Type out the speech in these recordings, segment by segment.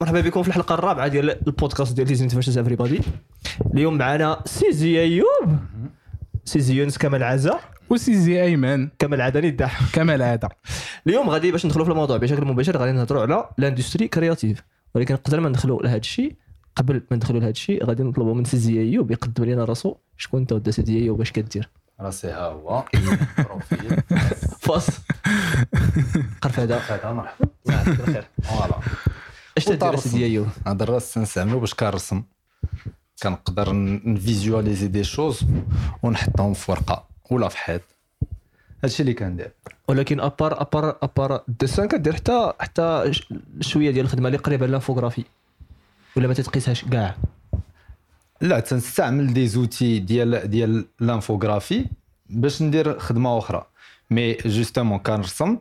مرحبا بكم في الحلقة الرابعة ديال البودكاست ديال ديزني فاشز everybody اليوم معنا سيزي أيوب. سيزي يونس كما العزاء وسيزي أيمن. كما العاده ندح كما العاده اليوم غادي باش ندخلوا في الموضوع بشكل مباشر غادي نهضروا على l'industrie créative ولكن قبل ما ندخلوا لهذا الشيء قبل ما ندخلوا لهذا الشيء غادي نطلبوا من سيزي أيوب يقدم لنا راسو. شكون انت ودا سيزي أيوب؟ اش كدير؟ راسي ها هو. profil فاس قرف هذا. هذا مرحبا. يعطيك الخير. voilà. اش تدير. سيدي ايوب هذا الراس نستعملو باش كنرسم. كنقدر نفيزواليزي des choses ونحطهم في ورقة ولا في حيط. هادشي اللي كندير. ولكن ابار ابار ابار الديسان كدير حتى حتى شوية ديال الخدمة اللي قريبة لل infographie. ولا ما تتقيسهاش كاع؟ لا تنستعمل des outils ديال ديال l'infographie باش ندير خدمة أخرى. mais justement كنرسم.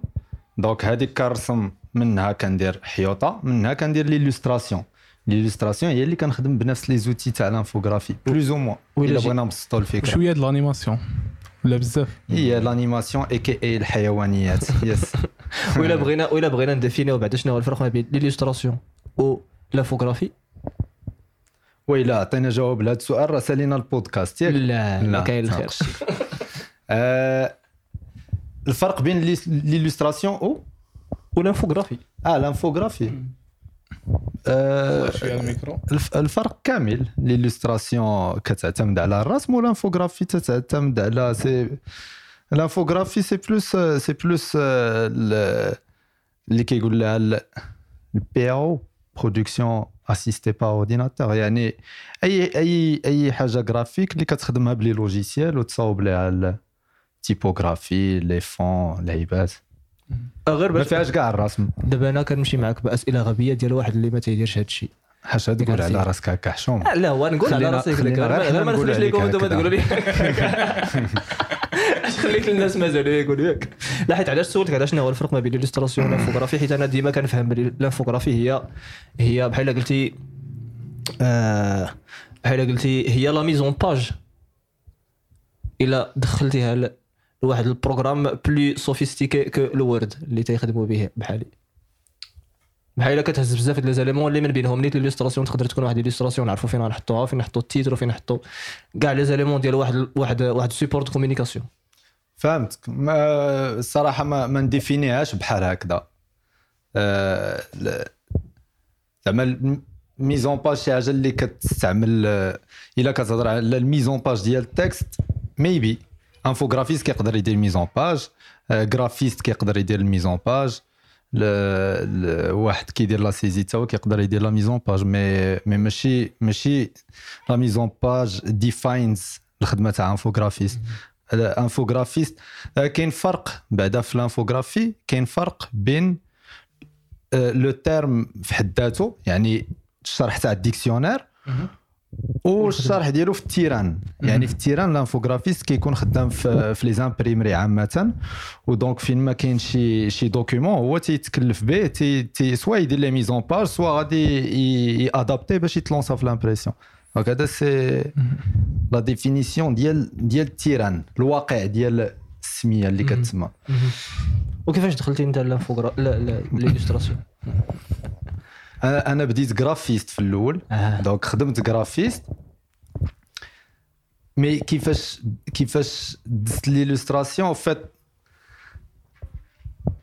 donc هذيك كنرسم منها كندير حيوطة منها كندير l'illustration l'illustration هي اللي كنخدم بنفس les outils تاع l'infographie plus ou moins وإلا إلا بغينا نبسطوا الفكرة. شوية د ال animation ولا بزاف. هي l'animation اي كي اي الحيوانيات yes ولا بغينا ولا بغينا نديفينيو بعدا شنو هو الفرق ما بين l'illustration و l'infographie ويلا عطينا جواب لهذا السؤال راه سالينا البودكاست ياك. لا لا، ما كاين الخير. آه الفرق بين l'illustration و و l'infographie آه l'infographie آه شوية الميكرو الف- الفرق كامل l'illustration كتعتمد على الرسم وال infographie تعتمد على c'est ال infographie c'est plus c'est plus آه، ال- اللي كيقول لها ال PAO production assistée par ordinateur يعني اي اي اي حاجة جرافيك اللي كتخدمها ب les logiciels وتصاوب لها ال typographie les fonts العيبات غير ما فيهاش كاع الرسم. دابا أنا كنمشي معاك بأسئلة غبية ديال واحد اللي ما تيديرش هذا الشيء. حاجة تقول على راسك هكا حشوم. لا هو نقول على راسي غير ما عليك لكم أنتم. تقولوا لي. اش خليك الناس مازالوا يقولوا ياك لا حيت علاش سولتك على شنو هو الفرق ما بين ال illustration وال infographie حيت أنا ديما كنفهم بلي ال infographie هي هي بحال قلتي آه بحال قلتي هي la mise en page. إلا دخلتيها لواحد ال programme plus sophistiqué que ال Word اللي تيخدموا به بحالي بحال إلا كتهز بزاف ديال les éléments اللي من بينهم نيت l'illustration تقدر تكون واحد l'illustration نعرفوا فين غنحطوها فين نحطوا ال titre وفين نحطوا كاع les éléments ديال واحد واحد واحد support communication فهمتك. الصراحة ما, ما نديفينيهاش بحال هكذا. ل- زعما ال mise en page شي حاجة اللي كتستعمل إلا كتهضر على ال mise en page ديال ال texte maybe infographiste كيقدر يدير mise en page graphiste كيقدر يدير ال mise en page ل... ل... واحد كيدير لا سيزي تا هو كيقدر يدير la mise en page mais mais ماشي ماشي la mise en page defines الخدمه تاع infographiste infographiste كاين فرق بعدا في ال infographie كاين فرق بين le terme في حد ذاته يعني الشرح تاع ال dictionnaire والشرح ديالو في ال terrain. يعني في ال terrain ال infographiste كيكون خدام في, في les imprimeries عامه. و donc فين ما كاين شي شي document هو تيتكلف به تي تي soit يدير les mises en page soit غادي يادابتي باش يتلونسا في l'impression donc هذا c'est la définition ديال ديال ال terrain الواقع ديال السمية اللي. كتسمى. وكيفاش دخلتي انت لل infographie لا لا أنا أنا بديت graphiste في الأول. آه. donc خدمت graphiste mais كيفاش كيفاش دزت l'illustration فات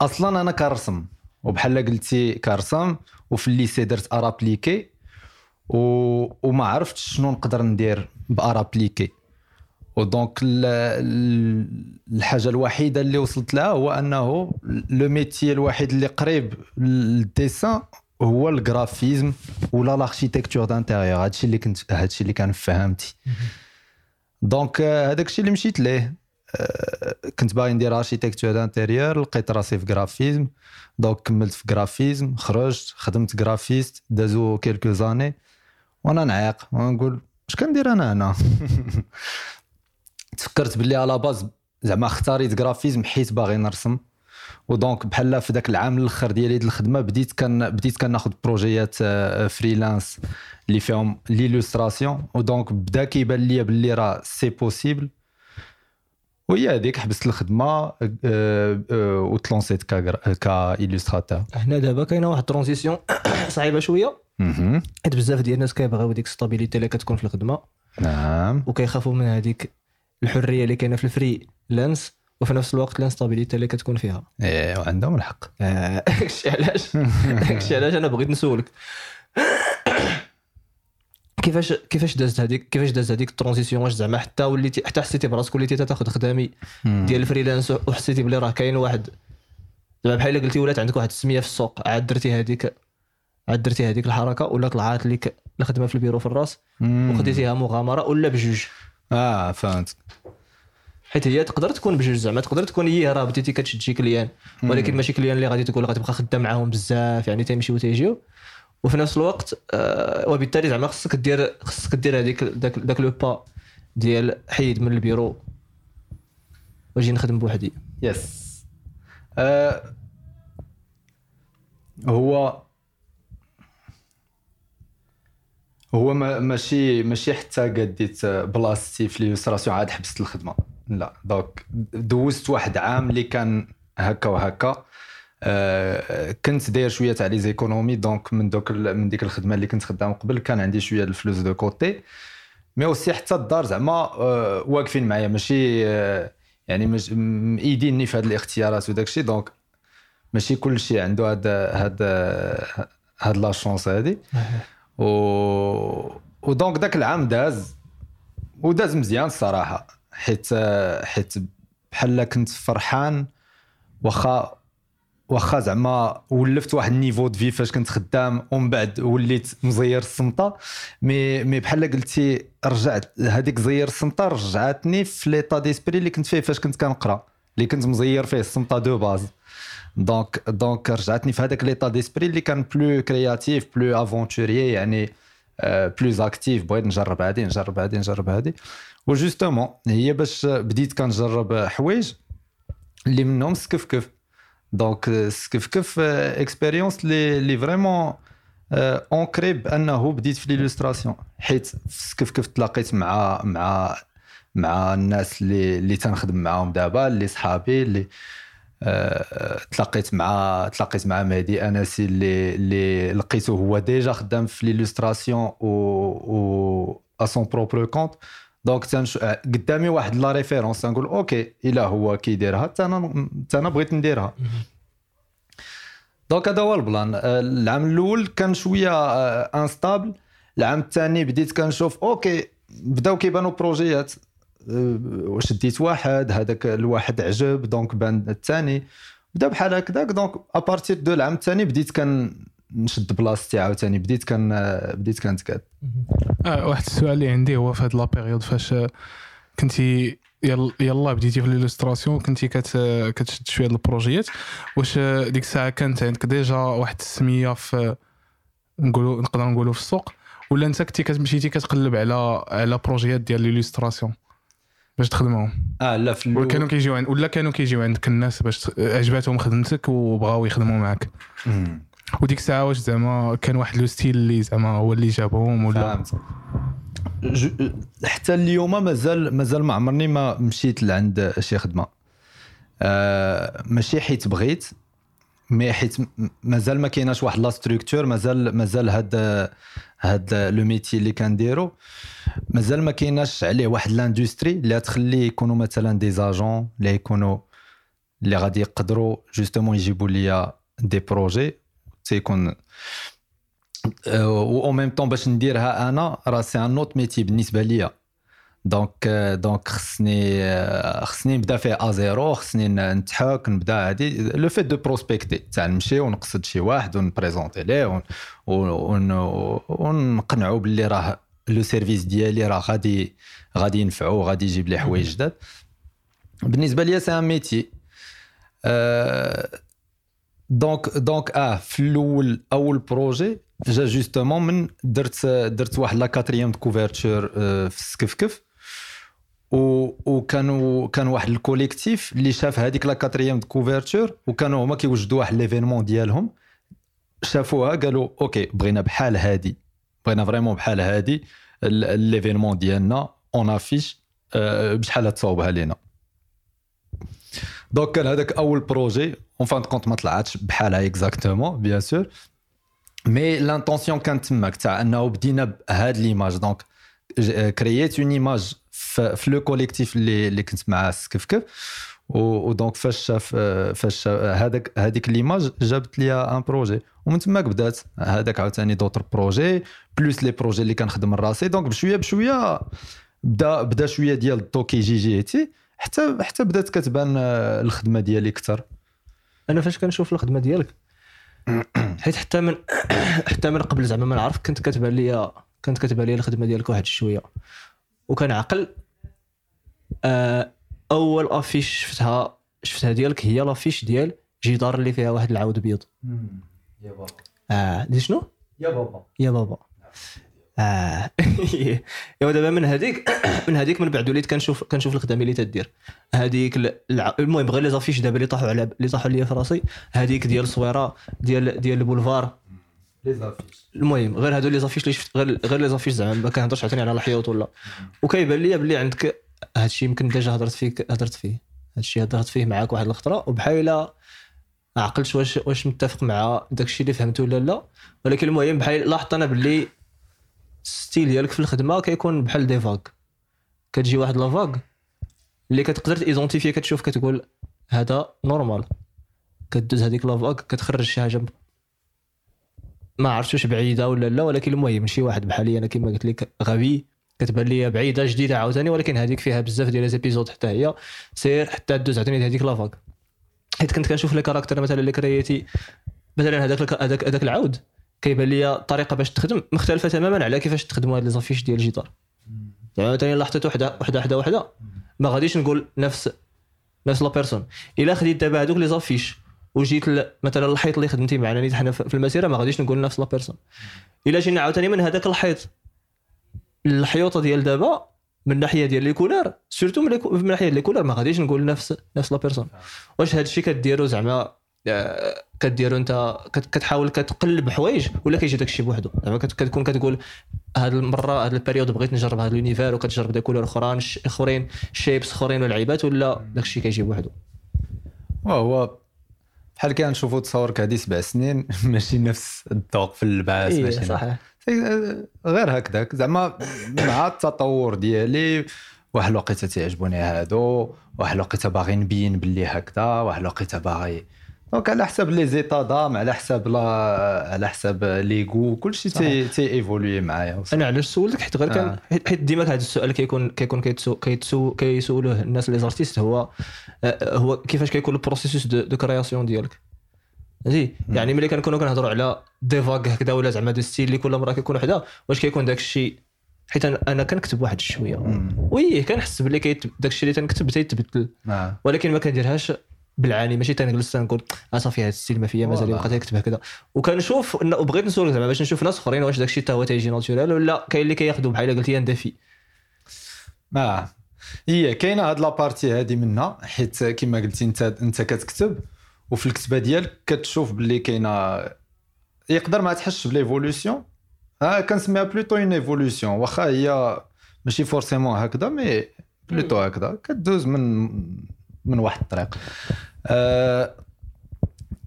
أصلا أنا كنرسم وبحال قلتي كنرسم وفي ال lycée درت arts appliqués و... وما عرفتش شنو نقدر ندير ب arts appliqués و donc ال- ال- الحاجة الوحيدة اللي وصلت لها هو أنه le métier الوحيد اللي قريب لل dessin هو ال graphisme ولا l'architecture d'intérieur هادشي اللي كنت هادشي اللي كان فهمتي donc آه، هذاك الشيء اللي مشيت ليه آه، كنت باغي ندير architecture d'intérieur لقيت راسي في graphisme donc كملت في graphisme خرجت خدمت graphiste دازو quelques années وأنا نعيق. ونقول اش كندير أنا هنا؟ تفكرت باللي à la base زعما اختاريت graphisme حيت باغي نرسم. و donc بحال في ذاك العام الآخر ديالي ديال الخدمة بديت كان بديت كناخذ projets آه، freelance اللي فيهم l'illustration و donc بدا كيبان ليا باللي راه c'est possible وهي هذيك حبست الخدمة آه، آه، وتلونسيت كا هنا دابا كاينة واحد transition صعيبة شوية. حيت بزاف ديال الناس كيبغيو ديك stabilité اللي كتكون في الخدمة. نعم. وكيخافوا من هذيك الحرية اللي كاينة في ال freelance وفي نفس الوقت ال instabilité اللي كتكون فيها. إيه وعندهم الحق. آه، داكشي علاش؟ داكشي علاش أنا بغيت نسولك؟ كيفاش كيفاش دازت هذيك كيفاش دازت هذيك ال transition واش زعما حتى وليتي حتى حسيتي براسك وليتي تاخذ خدامي ديال ال freelance وحسيتي بلي راه كاين واحد. زعما بحال قلتي ولات عندك واحد السميه في السوق عاد درتي هذيك عاد درتي هذيك الحركة ولا طلعت لك الخدمه في البيرو في الراس. وخديتيها مغامرة ولا بجوج؟ آه فهمت. حيت هي تقدر تكون بجوج زعما تقدر تكون هي راه بديتي كتشد clients. ولكن ماشي clients اللي غادي تقول غتبقى خدام معاهم بزاف يعني تيمشيو وتيجيو. وفي نفس الوقت آه وبالتالي زعما خصك دير خصك دير هذيك داك داك le pas ديال حيد من البيرو. واجي نخدم بوحدي. yes آه هو هو ما ماشي ماشي حتى قديت بلاصتي في l'illustration عاد حبست الخدمة. لا donc دوزت واحد عام اللي كان هكا وهكا. آه كنت داير شوية تاع les économies donc من دوك من ديك الخدمة اللي كنت خدام قبل كان عندي شوية الفلوس de côté mais aussi حتى الدار زعما آه واقفين معايا. ماشي آه يعني مش مأيديني في هاد الاختيارات وداك الشيء. donc ماشي كل شيء عنده هاد هاد هاد la chance هادي. و و donc داك العام داز وداز مزيان الصراحة. حيت حيت بحال كنت فرحان واخا واخا زعما ولفت واحد ال niveau de vie فاش كنت خدام ومن بعد وليت مزير السمطة. مي مي بحال قلتي رجعت هذيك زير السمطة رجعتني في l'état d'esprit اللي كنت فيه فاش كنت كنقرأ اللي كنت مزير فيه السمطة de base donc donc رجعتني في هذاك l'état d'esprit اللي كان plus créatif plus aventurier يعني plus actif بغيت نجرب هادي نجرب هادي نجرب هادي. و justement هي باش بديت كنجرب حوايج اللي منهم سكفكف donc سكفكف expérience اللي اللي vraiment ancré بانه بديت في l'illustration حيت في سكفكف تلاقيت مع مع مع الناس اللي اللي تنخدم معاهم دابا اللي صحابي اللي آه، تلاقيت مع تلاقيت مع مهدي انسي اللي اللي لقيته هو déjà خدام في l'illustration و و à son propre compte donc تنش... قدامي واحد la référence تنقول OK إلا هو كيديرها حتى أنا حتى أنا بغيت نديرها. donc هذا هو ال plan. آه، العام الأول كان شوية instable العام الثاني بديت كنشوف OK بداو كيبانوا بروجيات. آه، شديت واحد هذاك الواحد عجب donc بان الثاني. بدأ بحال هكذاك donc à partir de العام الثاني بديت كان نشد بلاصتي عاوتاني. بديت كان بديت كنتكاد آه واحد السؤال اللي عندي هو في هاد la période فاش كنتي يلا يلا بديتي في l'illustration كنتي كت كتشد شوية د البروجيات واش ديك الساعة كانت عندك déjà واحد السمية في نقولوا نقدر نقولوا في السوق ولا انت كنتي كتمشيتي كتقلب على على بروجيات ديال l'illustration باش تخدمهم؟ آه لا في ولا كانوا كيجيو عند ولا كانوا كيجيو عندك الناس باش عجباتهم خدمتك وبغاو يخدموا معك مم. وديك الساعة واش زعما كان واحد le style اللي زعما هو اللي جابهم ولا فهمت. حتى اليوم مازال مازال ما عمرني ما مشيت لعند شي خدمة. آه ماشي حيت بغيت mais حيت مازال ما كايناش واحد la structure مازال مازال هاد هاد le métier اللي كنديرو. مازال ما كايناش عليه واحد l'industrie اللي تخليه يكونوا مثلا des agents اللي يكونوا اللي غادي يقدروا justement يجيبوا ليا des projets تيكون و أو ميم طون باش نديرها أنا راه c'est un autre métier بالنسبة ليا. donc donc خصني آه، خصني نبدأ فيه à zéro خصني نتحاك نبدأ هادي. le fait de prospecter تاع نمشي ونقصد شي واحد ونبريزونتي ليه ون- ون- ون- ونقنعو باللي راه le service ديالي راه غادي غادي ينفعو غادي يجيب لي حوايج جداد. بالنسبة ليا c'est un métier donc donc آه في الأول اول projet جا justement من درت درت واحد la quatrième de couverture في السكفكف وكانوا كان واحد ال collectif اللي شاف هذيك la quatrième de couverture وكانوا هما كيوجدوا واحد l'événement ديالهم شافوها قالوا OK بغينا بحال هادي بغينا vraiment بحال هادي l'événement ديالنا une affiche بشحال تصاوبها لينا donc كان هذاك اول projet en fin de compte ما طلعتش بحالها exactement bien sûr mais l'intention كانت تماك تاع انه بدينا بهاد l'image donc كرييت une image في le collectif اللي اللي كنت معاه سكفكف و donc فاش شاف فاش هذاك هذيك l'image جابت لي un projet ومن تماك بدات هذاك عاوتاني d'autres projets plus les projets اللي كنخدم راسي donc بشويه بشويه بدا بدا شوية ديال الدوكي جي جي تي حتى حتى بدات كتبان الخدمة ديالي أكثر. أنا فاش كنشوف الخدمة ديالك؟ حيت حتى من حتى من قبل زعما ما نعرف كنت كتبان لي كانت كتبان لي الخدمة ديالك واحد شوية. وكان عقل آه أول affiche شفتها شفتها ديالك هي l'affiche ديال جدار اللي فيها واحد العود بيض. يا بابا. آه دي شنو؟ يا بابا. يا بابا. آه. ايوا دابا من هذيك من هذيك من بعد وليت كنشوف كنشوف الخدمة اللي تدير. هذيك. المهم غير les affiches دابا اللي طاحوا على اللي طاحوا ليا في راسي هذيك ديال الصويرة ديال ديال البولفار. لي زافيش. المهم غير هادو les affiches اللي شفت غير غير les affiches زعما ما كنهضرش عاوتاني على الحيوط ولا. وكيبان لي بلي عندك هادشي يمكن déjà هضرت فيك هضرت فيه. هادشي هضرت فيه معاك واحد الخطرة وبحال عقلت واش واش متفق مع داكشي اللي فهمته ولا لا. ولكن المهم بحال لاحظت أنا باللي style ديالك في الخدمة كيكون بحال des vagues كتجي واحد la vague اللي كتقدر تي identifier كتشوف كتقول هذا NORMAL كدوز هذيك la vague كتخرج شي حاجة ما عرفتش واش بعيدة ولا لا ولكن المهم شي واحد بحالي أنا كما قلت لك غبي. كتبان لي بعيدة جديدة عاوتاني ولكن هذيك فيها بزاف ديال les épisodes حتى هي. سير حتى دوز عاوتاني هذيك la vague حيت كنت كنشوف les caractères مثلا اللي créé تي مثلا هذاك هذاك العود. كيبان لي الطريقة باش تخدم مختلفة تماما على كيفاش تخدموا هاد les affiches ديال الجيتار. يعني ثاني لاحظت وحده وحده وحده وحدة. ما غاديش نقول نفس نفس la personne. إلا خديت دابا هذوك les affiches وجيت مثلا الحيط اللي خدمتي معنا نيت حنا في المسيرة ما غاديش نقول نفس la personne. إلا جينا عاوتاني من هذاك الحيط. الحيوطة ديال دابا من الناحيه ديال les couleurs surtout من ديال les couleurs ما غاديش نقول نفس نفس la personne. واش هذا الشيء كديرو زعما كديرو انت كتحاول كتقلب حوايج ولا كيجي داك الشيء بوحدو. زعما كتكون كتقول هذه المرة هذا ال période بغيت نجرب هذا l'univers وكتجرب des couleurs اخرين أخرين shapes أخرين ولعيبات ولا داك الشيء كيجي بوحدو؟ هو بحال كنشوفوا تصورك هذه سبع سنين ماشي نفس الذوق في اللباس إيه ماشي صحيح. غير هكذاك زعما مع التطور ديالي واحد الوقيتة تيعجبوني هادو واحد الوقيتة باغي نبين باللي هكذا واحد الوقيتة باغي دونك على حساب لي زيتا دام على حساب لا على حساب لي غو كلشي تي تي ايفولوي معايا أنا علاش سولتك حيت غير كان. حيت ديما هذا السؤال كيكون كيكون كيتسو كيسولوه الناس لي زارتيست هو هو كيفاش كيكون البروسيسوس دو, دو كرياسيون ديالك زي يعني ملي كنكونوا كنهضروا على des vagues هكذا ولا زعما de style اللي كل مرة كيكون وحدة واش كيكون داك الشيء؟ حيت أنا كنكتب واحد شوية. oui كنحس باللي كيت- داك الشيء اللي تنكتب تيتبدل. آه. ولكن ما كنديرهاش بالعاني. ماشي تنجلس تنقول آه صافي هذا ال style ما فيا مازال. يبقى تكتب هكذا وكنشوف انه وبغيت نسولك زعما باش نشوف ناس آخرين واش داك الشيء حتى هو تيجي naturel ولا كاين اللي كياخذوا بحال قلتي ان دافي آه. هي كاينة هاد la partie هادي منها حيت كما قلتي انت انت كتكتب وفي الكتابه ديالك كتشوف باللي كاينة يقدر ما تحسش ب l'évolution. آه كنسميها plutôt une évolution واخا هي ماشي forcément هكذا mais plutôt هكذا. كدوز من من واحد الطريق. آه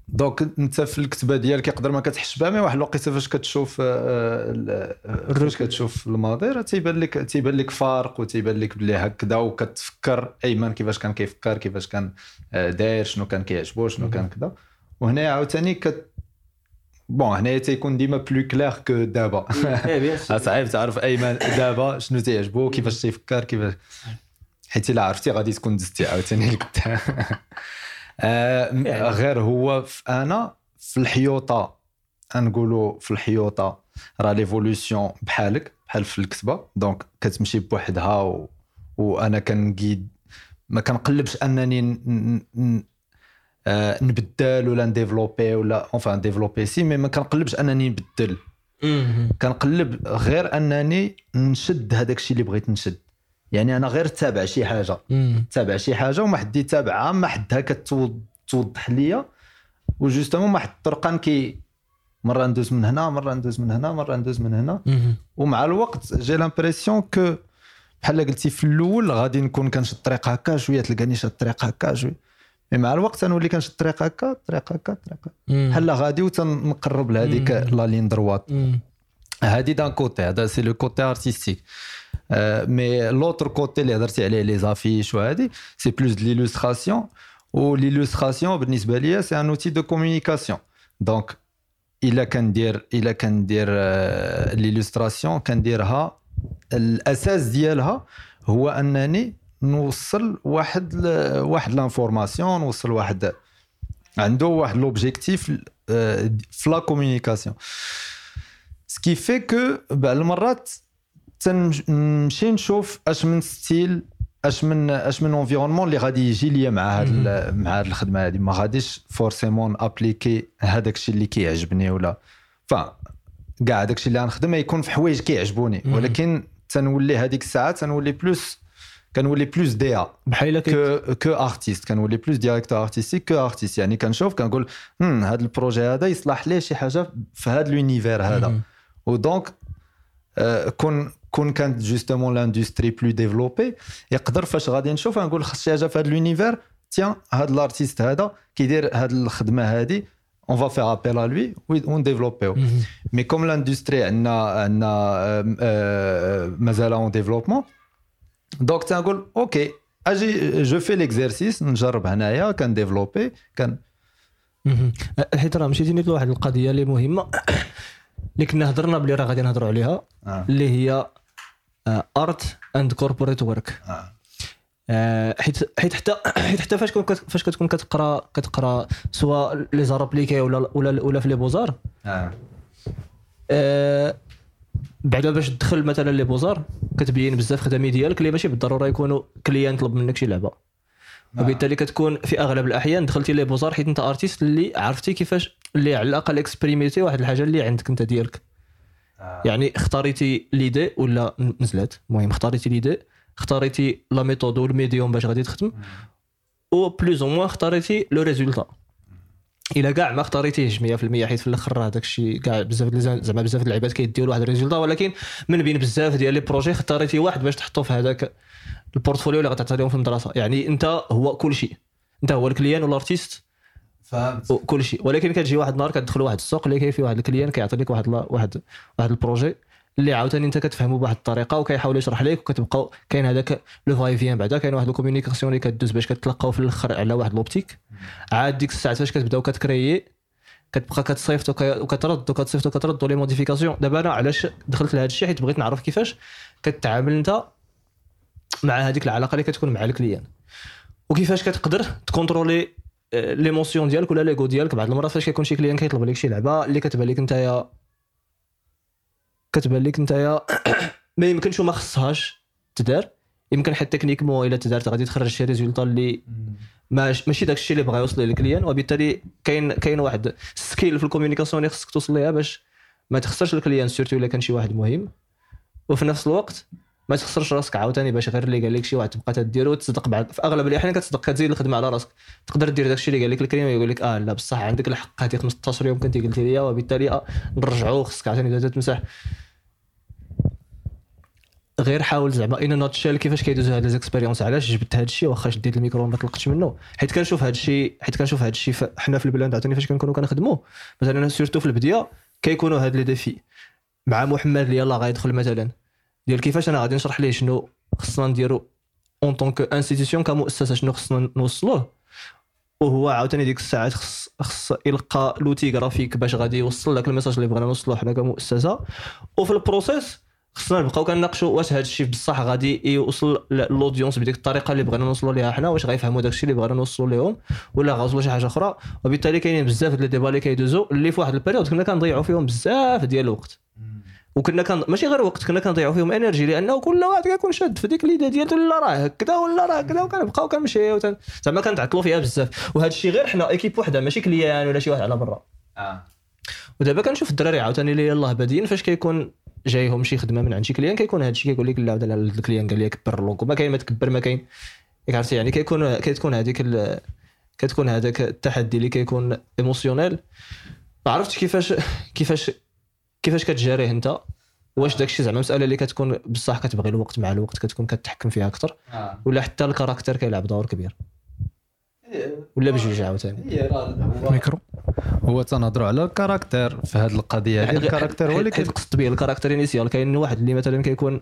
donc انت في الكتابه ديالك يقدر ما كتحسش بها mais واحد الوقيته فاش كتشوف آه، آه، فاش كتشوف الماضي راه تيبان لك تيبان لك فارق وتيبان لك بلي هكذا وكتفكر أيمن كيفاش كان كيفكر كيفاش كان داير شنو كان كيعجبو شنو كان كذا. وهنا عاوتاني كت bon هنايا تيكون ديما plus clair que دابا صعيب تعرف أيمن دابا شنو تيعجبو كيفاش تيفكر كيفاش حيت إلا عرفتي غادي تكون دزتي عاوتاني لقدام آه، يعني. غير هو في أنا في الحيوطة نقولوا في الحيوطة راه l'évolution بحالك بحال في الكتبة. donc كتمشي بوحدها و... وأنا كنقيد ما كنقلبش أنني ن... ن... ن... آه، نبدل ولا نديفلوبي ولا اونفان ديفلوبي سي مي ما كنقلبش أنني نبدل. كنقلب غير أنني نشد هذاك الشيء اللي بغيت نشد. يعني أنا غير تابع شي حاجة. تابع شي حاجة وما حد يتابعها ما حدها كتوضح ليا. وجوستومون ما حد الطرقان كي مرة ندوز من هنا مرة ندوز من هنا مرة ندوز من هنا. ومع الوقت جي l'impression que بحال قلتي في الأول غادي نكون كنشد الطريق هكا شوية تلقاني شاد الطريق هكا شوية. mais مع الوقت تنولي كنشد الطريق هكا الطريق هكا الطريق هكا. بحال غادي وتنقرب لهذيك. la ligne droite. هادي d'un côté هذا c'est le côté artistique mais l'autre côté اللي هضرتي عليه les affiches وهادي c'est plus de l'illustration و بالنسبة ليا c'est un outil de communication donc الا كندير الا كندير l'illustration كنديرها الاساس ديالها هو أنني نوصل واحد ل- واحد l'information نوصل واحد عنده واحد l'objectif في la communication ce qui fait que بعض المرات تنمشي نشوف اش من style اش من اش من environnement اللي غادي يجي ليا مع هاد مع هاد الخدمة هادي. ما غاديش فورسيمون ابليكي هذاك الشيء اللي كيعجبني ولا. فا كاع داك الشيء اللي غنخدم يكون في حوايج كيعجبوني. ولكن تنولي هذيك الساعة تنولي بلوس كنولي بلوس دي ا بحال كو كو ارتيست كنولي بلوس ديريكتور ارتستيك كو ارتيست يعني كنشوف كنقول هذا البروجي هذا يصلح ليه شي حاجة في هذا. لونيفير هذا. ودونك كون كون كانت جوستومون لاندستري بلو ديفلوبي يقدر فاش غادي نشوف نقول خص شي حاجة في هذا لونيفير تيان هذا الارتيست هذا كيدير هذه الخدمة هذه اون فا فير ابيل ا لوي ونديفلوبيو مم. مي كوم لاندستري عندنا عندنا آه، آه، مازال اون ديفلوبمون دونك تنقول أوكي أجي جو في ليكزارسيس نجرب هنايا كنديفلوبي كان مهم. حيت راه مشيتيني لواحد القضية اللي مهمة اللي كنا هضرنا بلي راه غادي نهضروا عليها آه. اللي هي art and corporate work آه. حيت حيت حتى حيت حتى فاش كنت فاش كتكون كتقرا كتقرا سواء les arts appliqués ولا ولا ولا في les beaux-arts آه. آه، بعدا باش تدخل مثلا les beaux-arts كتبين بزاف خدامي ديالك اللي ماشي بالضرورة يكونوا client طلب منك شي لعبة وبالتالي كتكون في أغلب الأحيان دخلتي les beaux-arts حيت أنت artiste اللي عرفتي كيفاش اللي على الأقل exprimiti واحد الحاجة اللي عندك أنت ديالك آه. يعني اختاريتي l'idée ولا نزلت المهم اختاريتي l'idée اختاريتي la méthode وال medium باش غادي تخدم و plus ou moins اختاريتي le résultat. إلا كاع ما اختاريتيهش 100% حيت في الأخر راه داكشي كاع بزاف زعما بزاف اللعيبات كيديروا واحد ال résultat ولكن من بين بزاف ديال les projets اختاريتي واحد باش تحطو في هذاك ال portfolio اللي غتعطي لهم في المدرسة. يعني أنت هو كل شيء أنت هو ال client وال artiste فهمت وكل شيء. ولكن كتجي واحد النهار كتدخل واحد السوق اللي كاين فيه واحد ال client لك واحد واحد واحد ال projet اللي عاوتاني انت كتفهمه بواحد الطريقة وكيحاول يشرح لك وكتبقاو كاين هذاك le va-et-vient بعدا كاين واحد ال communication اللي كدوز باش كتلقاو في الآخر على واحد l'optique عاد ديك الساعة فاش كتبداو كتكريي كتبقى كتصيفط وك- وكترد وكتصيفط وكترد و les modifications دابا أنا علاش دخلت لهذا الشيء؟ حيت بغيت نعرف كيفاش كتعامل انت مع هذيك العلاقة اللي كتكون مع ال client. وكيفاش كتقدر تكونترولي l'émotion ديالك ولا l'ego ديالك بعض المرات فاش كيكون شي client كيطلب لك شي لعبة اللي كتبان لك نتايا كتبان لك نتايا ما يمكنش وما خصهاش تدار. يمكن حتى techniquement إلا تدارت غادي تخرج شي résultat اللي ماش- ماشي داك الشيء اللي بغا يوصل لل client وبالتالي كاين كاين واحد skill في ال communication اللي خصك توصل ليها باش ما تخسرش ال client surtout إلا كان شي واحد مهم. وفي نفس الوقت ما تخسرش راسك عاوتاني باش غير اللي قال لك شي واحد تبقى تديرو وتصدق بعد. في أغلب الأحيان كتصدق كتزيد الخدمة على راسك. تقدر دير داك الشيء اللي قال لك ال client يقول لك آه لا بصح عندك الحق هذه 15 يوم كنتي قلتي لي وبالتالي آه نرجعوه خصك عاوتاني تمسح غير حاول زعما ان نوتشيل كيفاش كيدوزو هاد ليزيكسبيريونس علاش جبت هاد الشيء واخا شديت الميكرو وما طلقتش منه؟ حيت كنشوف هاد الشيء حيت كنشوف هاد الشيء حنا في البلان عاوتاني فاش كنكونوا كنخدموا مثلا سيرتو في البداية كيكونوا هاد لي ديفي مع محمد يلاه غيدخل مثلا. ديال كيفاش أنا غادي نشرح ليه شنو خصنا نديرو اون طونك انستيتيسيون كمؤسسه شنو خصنا نوصلوه. وهو عاوتاني ديك الساعات خص خص يلقى l'outil graphique باش غادي يوصل لك ال message اللي بغينا نوصلو حنا كمؤسسة. وفي ال process خصنا نبقاو كنناقشوا واش هذا الشيء بصح غادي يوصل لل audience بديك الطريقة اللي بغينا نوصلوا ليها حنا واش غيفهموا داك الشيء اللي بغينا نوصلوا لهم ولا غاوصلوا شي حاجة أخرى. وبالتالي كاينين بزاف ديال les débats اللي كيدوزو اللي في واحد ال période كنا كنضيعوا فيهم بزاف ديال الوقت. وكنا كان ماشي غير وقت كنا كنضيعوا فيهم énergie لأنه كل واحد كيكون شاد في ديك l'idée ديالته لا راه هكذا ولا راه هكذا وكنبقاو كنمشيو زعما كنتعطلوا فيها بزاف. وهذا الشيء غير حنا équipe وحدة ماشي client ولا شي واحد على برا. آه. ودابا كنشوف الدراري عاوتاني اللي يلاه بادين فاش كيكون جايهم شي خدمة من عند شي client كيكون هذا الشيء كيقول لك لا لا ال client قال لي كبر اللوغو ما كاين ما تكبر ما كاين. عرفتي يعني كيكون كتكون هذيك كتكون هذاك التحدي اللي كيكون émotionnel ما عرفتش كيفاش كيفاش كيفاش كتجاريه انت؟ واش داك الشيء زعما مساله اللي كتكون بصح كتبغي الوقت مع الوقت كتكون كتحكم فيها أكثر آه. ولا حتى ال caractère كيلعب دور كبير. ولا بجوج عاوتاني. هي راه ميكرو. هو تنهضروا على ال caractère في هذه القضية. هذه ال caractère هو اللي قصدت به ال caractère initial كاين واحد اللي مثلا كيكون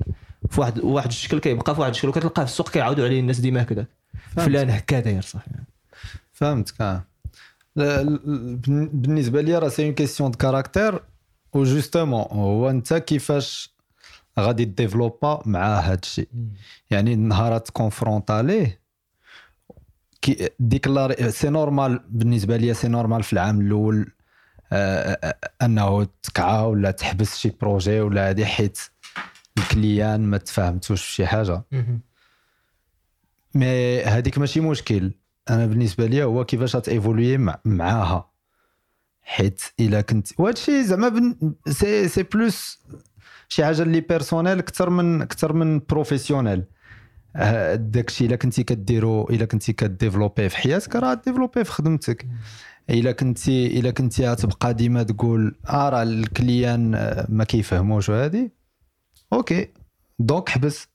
في واحد واحد الشكل كيبقى في واحد الشكل وكتلقاه في السوق كيعاودوا عليه الناس ديما هكذا فلان هكا داير صافي. فهمتك آه. بالنسبة لي راه c'est une question de caractère و justement هو انت كيفاش غادي développa مع هذا الشيء يعني النهار تكونفرونت عليه كي ديكلاري سي نورمال بالنسبة لي سي نورمال في العام الأول آه، آه، أنه تكعى ولا تحبس شي بروجي ولا هادي حيت الكليان ما تفاهمتوش في شي حاجة. مي هذيك ماشي مشكل. أنا بالنسبة لي هو كيفاش تايفولوي مع معاها. حيت إلا كنت. وهذا الشيء زعما بن- سي سي بلوس شي حاجة اللي personnel أكثر من أكثر من professionnel داك الشيء إلا كنتي كديرو إلا كنتي كديفلوبيه في حياتك راه ديفلوبيه في خدمتك. إلا كنتي إلا كنتي غتبقى ديما تقول آه راه ال client آه، ما كيفهموش وهادي okay. donc حبس.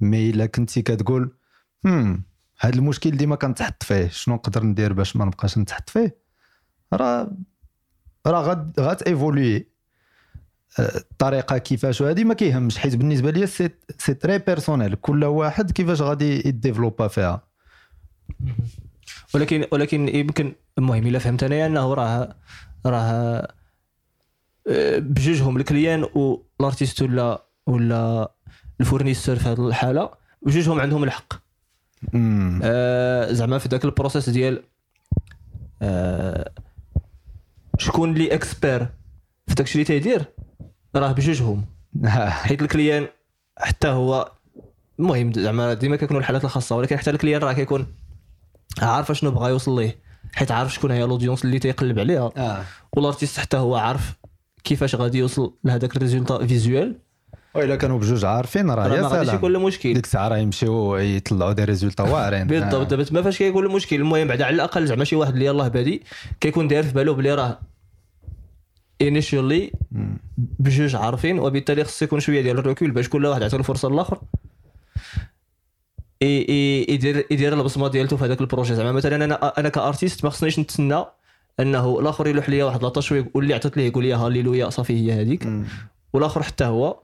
mais إلا كنتي كتقول هم هذا المشكل ديما كنتحط فيه. شنو نقدر ندير باش ما نبقاش نتحط فيه؟ راه راه غاد غاتيفولوي آه، الطريقة كيفاش وهذه ما كيهمش حيت بالنسبة لي c'est c'est très personnel كل واحد كيفاش غادي يديفلوبا فيها. ولكن ولكن يمكن المهم إلا فهمت أنايا أنه راه راه آه، بجوجهم ال client وال artiste ولا ولا ال fournisseur في هذه الحالة بجوجهم عندهم الحق. آه زعما في ذاك ال process ديال آه شكون اللي expert في داكشي اللي تيدير راه بجوجهم. حيت ال client حتى هو المهم زعما ديما كيكونوا الحالات الخاصة ولكن حتى ال client راه كيكون عارف شنو بغا يوصل ليه حيت عارف شكون هي ال audience اللي تيقلب عليها. آه. وال artiste حتى هو عارف كيفاش غادي يوصل لهذاك ال résultat visuel والا كانوا بجوج عارفين راه يا ما سلام. يكون مشكل. ديك الساعة راه يمشيو يطلعوا des résultats واعرين. بالضبط دابا تما فاش كيكون المشكل المهم بعد على الأقل زعما شي واحد اللي يلاه بادي كيكون داير في بالو بلي راه initially مم. بجوج عارفين وبالتالي خص يكون شوية ديال ال recul باش كل واحد عطى الفرصه للآخر. يدير يدير البصمه ديالته في هذاك ال projet. زعما مثلا أنا أنا ك artiste ما خصنيش نتسنى أنه الآخر يلوح ليا واحد la tâche واللي عطيت ليه يقول لي هاليلويا صافي هي هذيك. والآخر حتى هو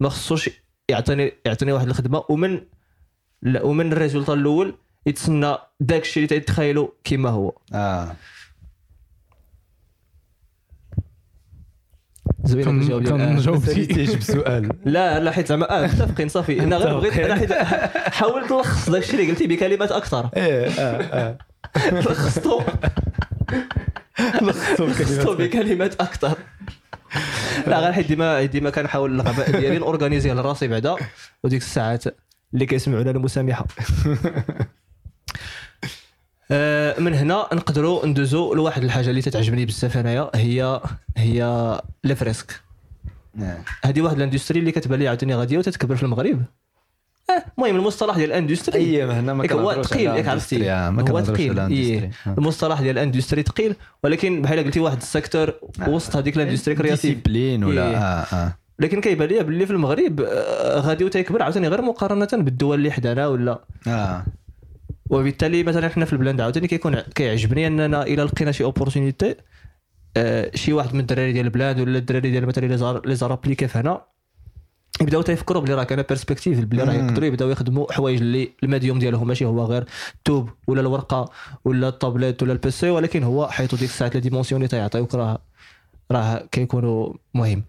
ما خصوش يعطيني يعطيني واحد الخدمة. ومن ومن الريزولتا الأول يتسنى داك الشيء اللي تيتخيلوا كما هو. آه. زوين هاد الجواب ديال آه. كنجاوب ساليتيش بسؤال. لا لا حيت زعما آه متفقين صافي. أنا غير بغيت أنا حيت حاولت نلخص داك الشيء اللي قلتي بكلمات أكثر. إيه آه آه. لخصتو لخصتو بكلمات أكثر. لا غير حيت ديما ديما كنحاول الغباء ديالي نورغانيزيه لراسي بعدا. وديك الساعات اللي كيسمعونا المسامحة. من هنا نقدروا ندوزو لواحد الحاجة اللي تتعجبني بزاف انايا هي هي les fresques هذه واحد ال industry اللي كتبان لي عاوتاني غادية وتتكبر في المغرب. آه المهم المصطلح ديال ال industry. اي هنا ما هو ثقيل ياك عرفتي؟ ال industry، آه، ما هو ثقيل إيه. ال industry. آه. المصطلح ديال ال industry ثقيل ولكن بحال قلتي واحد ال secteur وسط هذيك ال industry creative. discipline ولا إيه. آه آه. لكن كيبان لي باللي في المغرب آه، غادي وتيكبر عاوتاني غير مقارنة بالدول اللي حدانا ولا. آه. وبالتالي مثلا حنا في البلاد عاوتاني كيكون كيعجبني أننا إلى لقينا شي opportunité شي واحد من الدراري ديال البلاد ولا الدراري ديال مثلا les arts les arts appliqués هنا يبداو تيفكروا بلي راه كان perspective بلي راه. يقدروا يبداو يخدموا حوايج اللي ال medium ديالهم ماشي هو غير التوب ولا الورقة ولا الطابليت ولا ال PC ولكن هو حيت ديك الساعات les dimensions اللي تيعطيوك راه راه كيكونوا مهم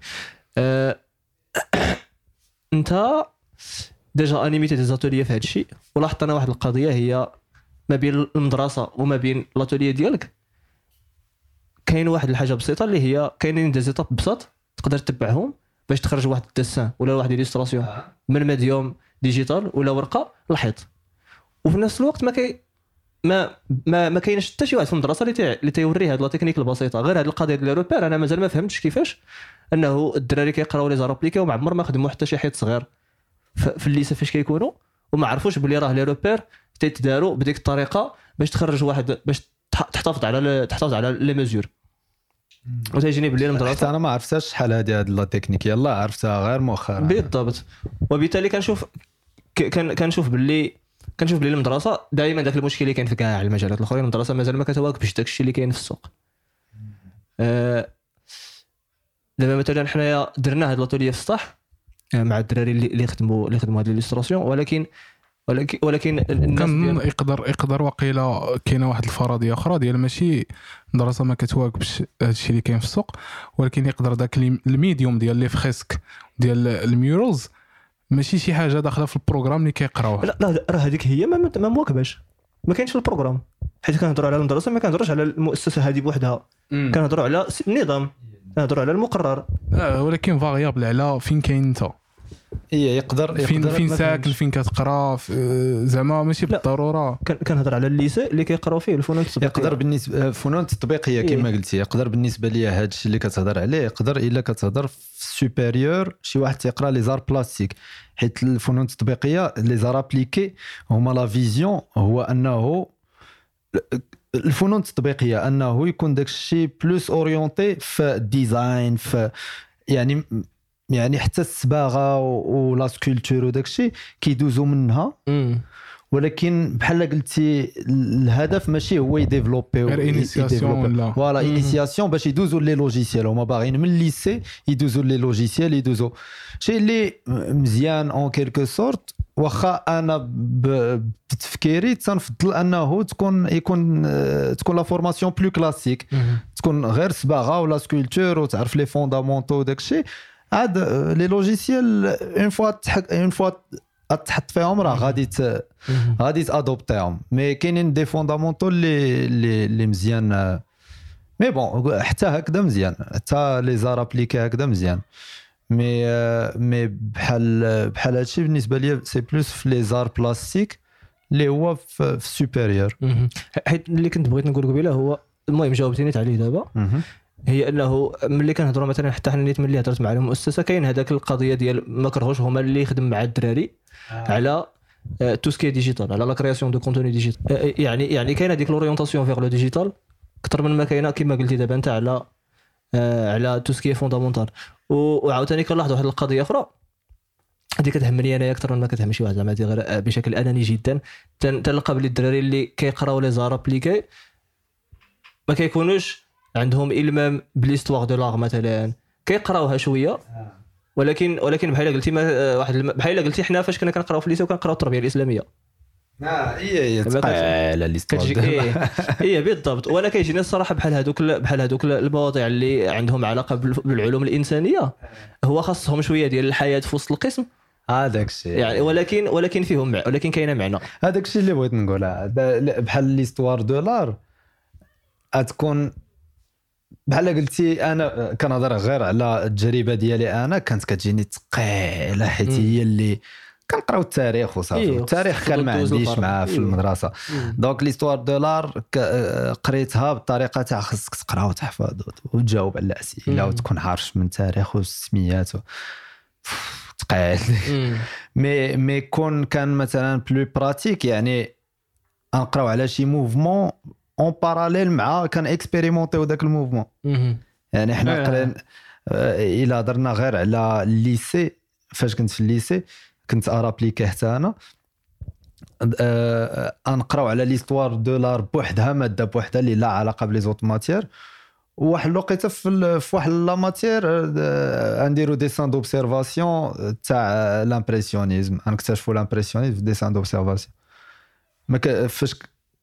أه أنت ديجا انيميتي des ateliers في هذا الشيء ولاحظت أنا واحد القضية هي ما بين المدرسة وما بين l'atelier ديالك. كاين واحد الحاجة بسيطة اللي هي كاينين des étapes بساط تقدر تتبعهم باش تخرج واحد ال dessin ولا واحد illustration من medium digital ولا ورقة لحيط وفي نفس الوقت ما كاين ما ما ما كاينش حتى شي واحد في المدرسة اللي. اللي تيوري هاد la technique البسيطة. غير هاد القضية ديال repères أنا مازال ما فهمتش كيفاش أنه الدراري كيقراو les arts appliqués وما عمر ما خدموا حتى شي حيط صغير. في ال lycée فاش كيكونوا وما عرفوش بلي راه les repères تيتداروا بديك الطريقة باش تخرج واحد باش تح- تحتفظ على تحتفظ على les mesures. وتيجيني حتى المدرسة. أنا ما عرفتهاش شحال هذه هاد la technique. يلا عرفتها غير مؤخرا. بالضبط. وبالتالي كنشوف كنشوف باللي كنشوف باللي المدرسة دائما ذاك المشكل اللي كاين في كاع المجالات الأخرين. المدرسة مازال ما كتواكبش داك الشيء اللي كاين في السوق. آه، دابا مثلا حنايا درنا هاد لاتولي في السطح. مع الدراري اللي اللي خدموا اللي خدموا هاد الاليستراسيون ولكن ولكن ولكن ديال- يقدر يقدر وقيله كاينة واحد الفرضية أخرى ديال ماشي المدرسة ما كتواكبش هادشي اللي كاين في السوق ولكن يقدر داك les- ال medium ديال les fresques ديال ال murals ماشي شي حاجة داخلة في ال programme اللي كيقراوه. لا لا راه هذيك هي ما ما مواكباش ما كاينش في ال programme. حيت كنهضروا على المدرسة ما كنهضروش على المؤسسة هذه بوحدها. كنهضروا على النظام. كنهضروا على المقرر. آه ولكن variable على فين كاين انت. هي يقدر فين يقدر فين ما ساكن. فين كتقرا آه، زعما ماشي. بالضرورة كان- كنهضر على ال lycée اللي كيقراو فيه الفنون التطبيقية يقدر بالنسبة فنون التطبيقية كما إيه. قلتي يقدر بالنسبة لي هذا الشيء اللي كتهضر عليه يقدر إلا كتهضر في supérieur شي واحد تيقرا les arts plastiques حيت الفنون التطبيقية les arts appliqués هما la vision هو انه الفنون التطبيقية أنه يكون داك الشيء plus orienté في ال design في يعني يعني حتى الصباغة ولا sculpture وداك الشيء كيدوزوا منها مم. ولكن بحال قلتي الهدف ماشي هو يديفلوبي غير. voilà. إنيسياسيون باش يدوزوا les logiciels هما باغيين من ال lycée يدوزوا les logiciels يدوزوا شيء اللي مزيان en quelque sorte واخا أنا بتفكيري تنفضل أنه تكون يكون آه، تكون la formation plus classique. تكون غير صباغة ولا sculpture وتعرف les fondamentaux وداك الشيء عاد آه، les logiciels une fois une fois تحط فيهم راه غادي. غادي تأدوبتيهم. mais كاينين des fondamentaux اللي اللي اللي مزيان mais bon حتى هكذا مزيان. حتى les arts appliqués هكذا مزيان. مي مي بحال بحال هادشي بالنسبة لي c'est plus في les arts plastiques اللي هو في في supérieur. حيت اللي كنت بغيت نقول قبيلة هو المهم جاوبتيني عليه دابا. هي انه ملي كنهضروا مثلا حتى حنا نيت ملي هضرت مع المؤسسه كاين هذاك القضية ديال ما كرهوش هما اللي يخدم مع الدراري على tout ce qui est digital على la création de contenu digital يعني يعني كاين هذيك l'orientation vers le digital أكثر من ما كاينة كما قلتي دابا أنت على آه، على tout ce qui est fondamental وعاوتاني كنلاحظ واحد القضية أخرى. هذه كتهمني أنايا أكثر من ما كتهم شي واحد زعما غير آه، بشكل أناني جدا. تنلقى بلي الدراري اللي كيقراو les arts appliqués ما كيكونوش عندهم المام ب l'histoire de l'art مثلا. كيقراوها شوية. ولكن ولكن بحال قلتي ما آه، واحد بحال قلتي حنا فاش كنا كنقراو في ال lycée وكنقراو التربية الإسلامية. ثقيله l'histoire كتجيك إيه. إيه بالضبط. وأنا كيجيني الصراحة بحال هذوك ال- بحال هذوك ال- المواضيع اللي عندهم علاقة بال- بالعلوم الإنسانية. هو خاصهم شوية ديال الحياة في وسط القسم. هذاك الشيء. يعني ولكن ولكن فيهم مع- ولكن كاينة معنى. هذاك الشيء اللي بغيت نقولها. بحال l'histoire de l'art غتكون بحال قلتي أنا كنهضر غير على التجربة ديالي أنا كانت كتجيني ثقيله حيت. هي اللي كنقراو التاريخ وصافي إيه، التاريخ كان ما عنديش. معاه في إيه. المدرسة donc l'histoire de l'art ك- قريتها بالطريقة تاع خصك تقرا وتحفظ وت- وتجاوب على الأسئلة. وتكون عارف من تاريخ والسميات و- ثقيل. مي مي كون كان مثلا plus pratique يعني نقراو على شي mouvement en parallèle مع كان expérimentيو داك ال mouvement. يعني حنا آه. قرينا آه، إلا هضرنا غير على ال lycée فاش كنت في ال lycée كنت appliqué حتى أنا. آه، نقراو على l'histoire de l'art بوحدها مادة بوحدها اللي لا علاقة ب les autres matières وواحد الوقيتة في في واحد la matière آه، نديرو dessin d'observation تاع لامبرسيونيزم نكتشفوا لامبرسيونيزم في ديسان دوبسيرفاسيون ما فاش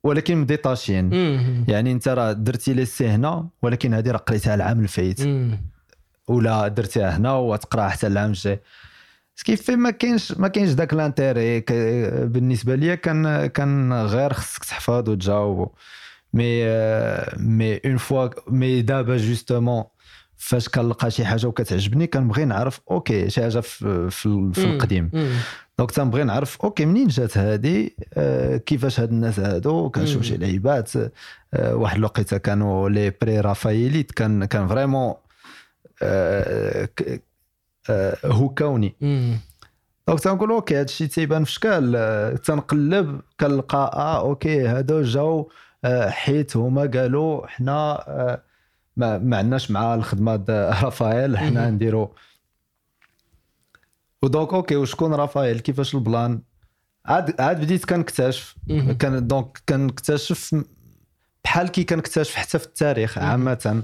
ولكن مديتاشين مم. يعني انت راه درتي لي سي هنا ولكن هذه راه قريتها العام الفايت. ولا درتيها هنا وتقراها حتى العام الجاي. كيف ما كاينش ما كاينش داك لانتيري بالنسبة ليا كان كان غير خصك تحفظ وتجاوب. مي مي اون فوا مي دابا جوستومون فاش كنلقى شي حاجة وكتعجبني كنبغي نعرف okay شي حاجة في في, في. القديم. donc تنبغي نعرف okay منين جات هادي آه كيفاش هاد الناس هادو. كنشوف شي لعيبات آه واحد الوقيته كانوا les préraphaélites كان كان vraiment آه آه هكاوني مم. donc تنقول okay هادشي تيبان في شكال آه، تنقلب كنلقى آه okay هادو جاو آه حيت هما قالوا حنا آه ما, ما عندناش مع الخدمة رافائيل حنا نديرو. و donc okay وشكون رافائيل؟ كيفاش البلان؟ عاد عاد بديت كنكتشف. كان donc كنكتشف بحال كي كنكتشف حتى في التاريخ عامة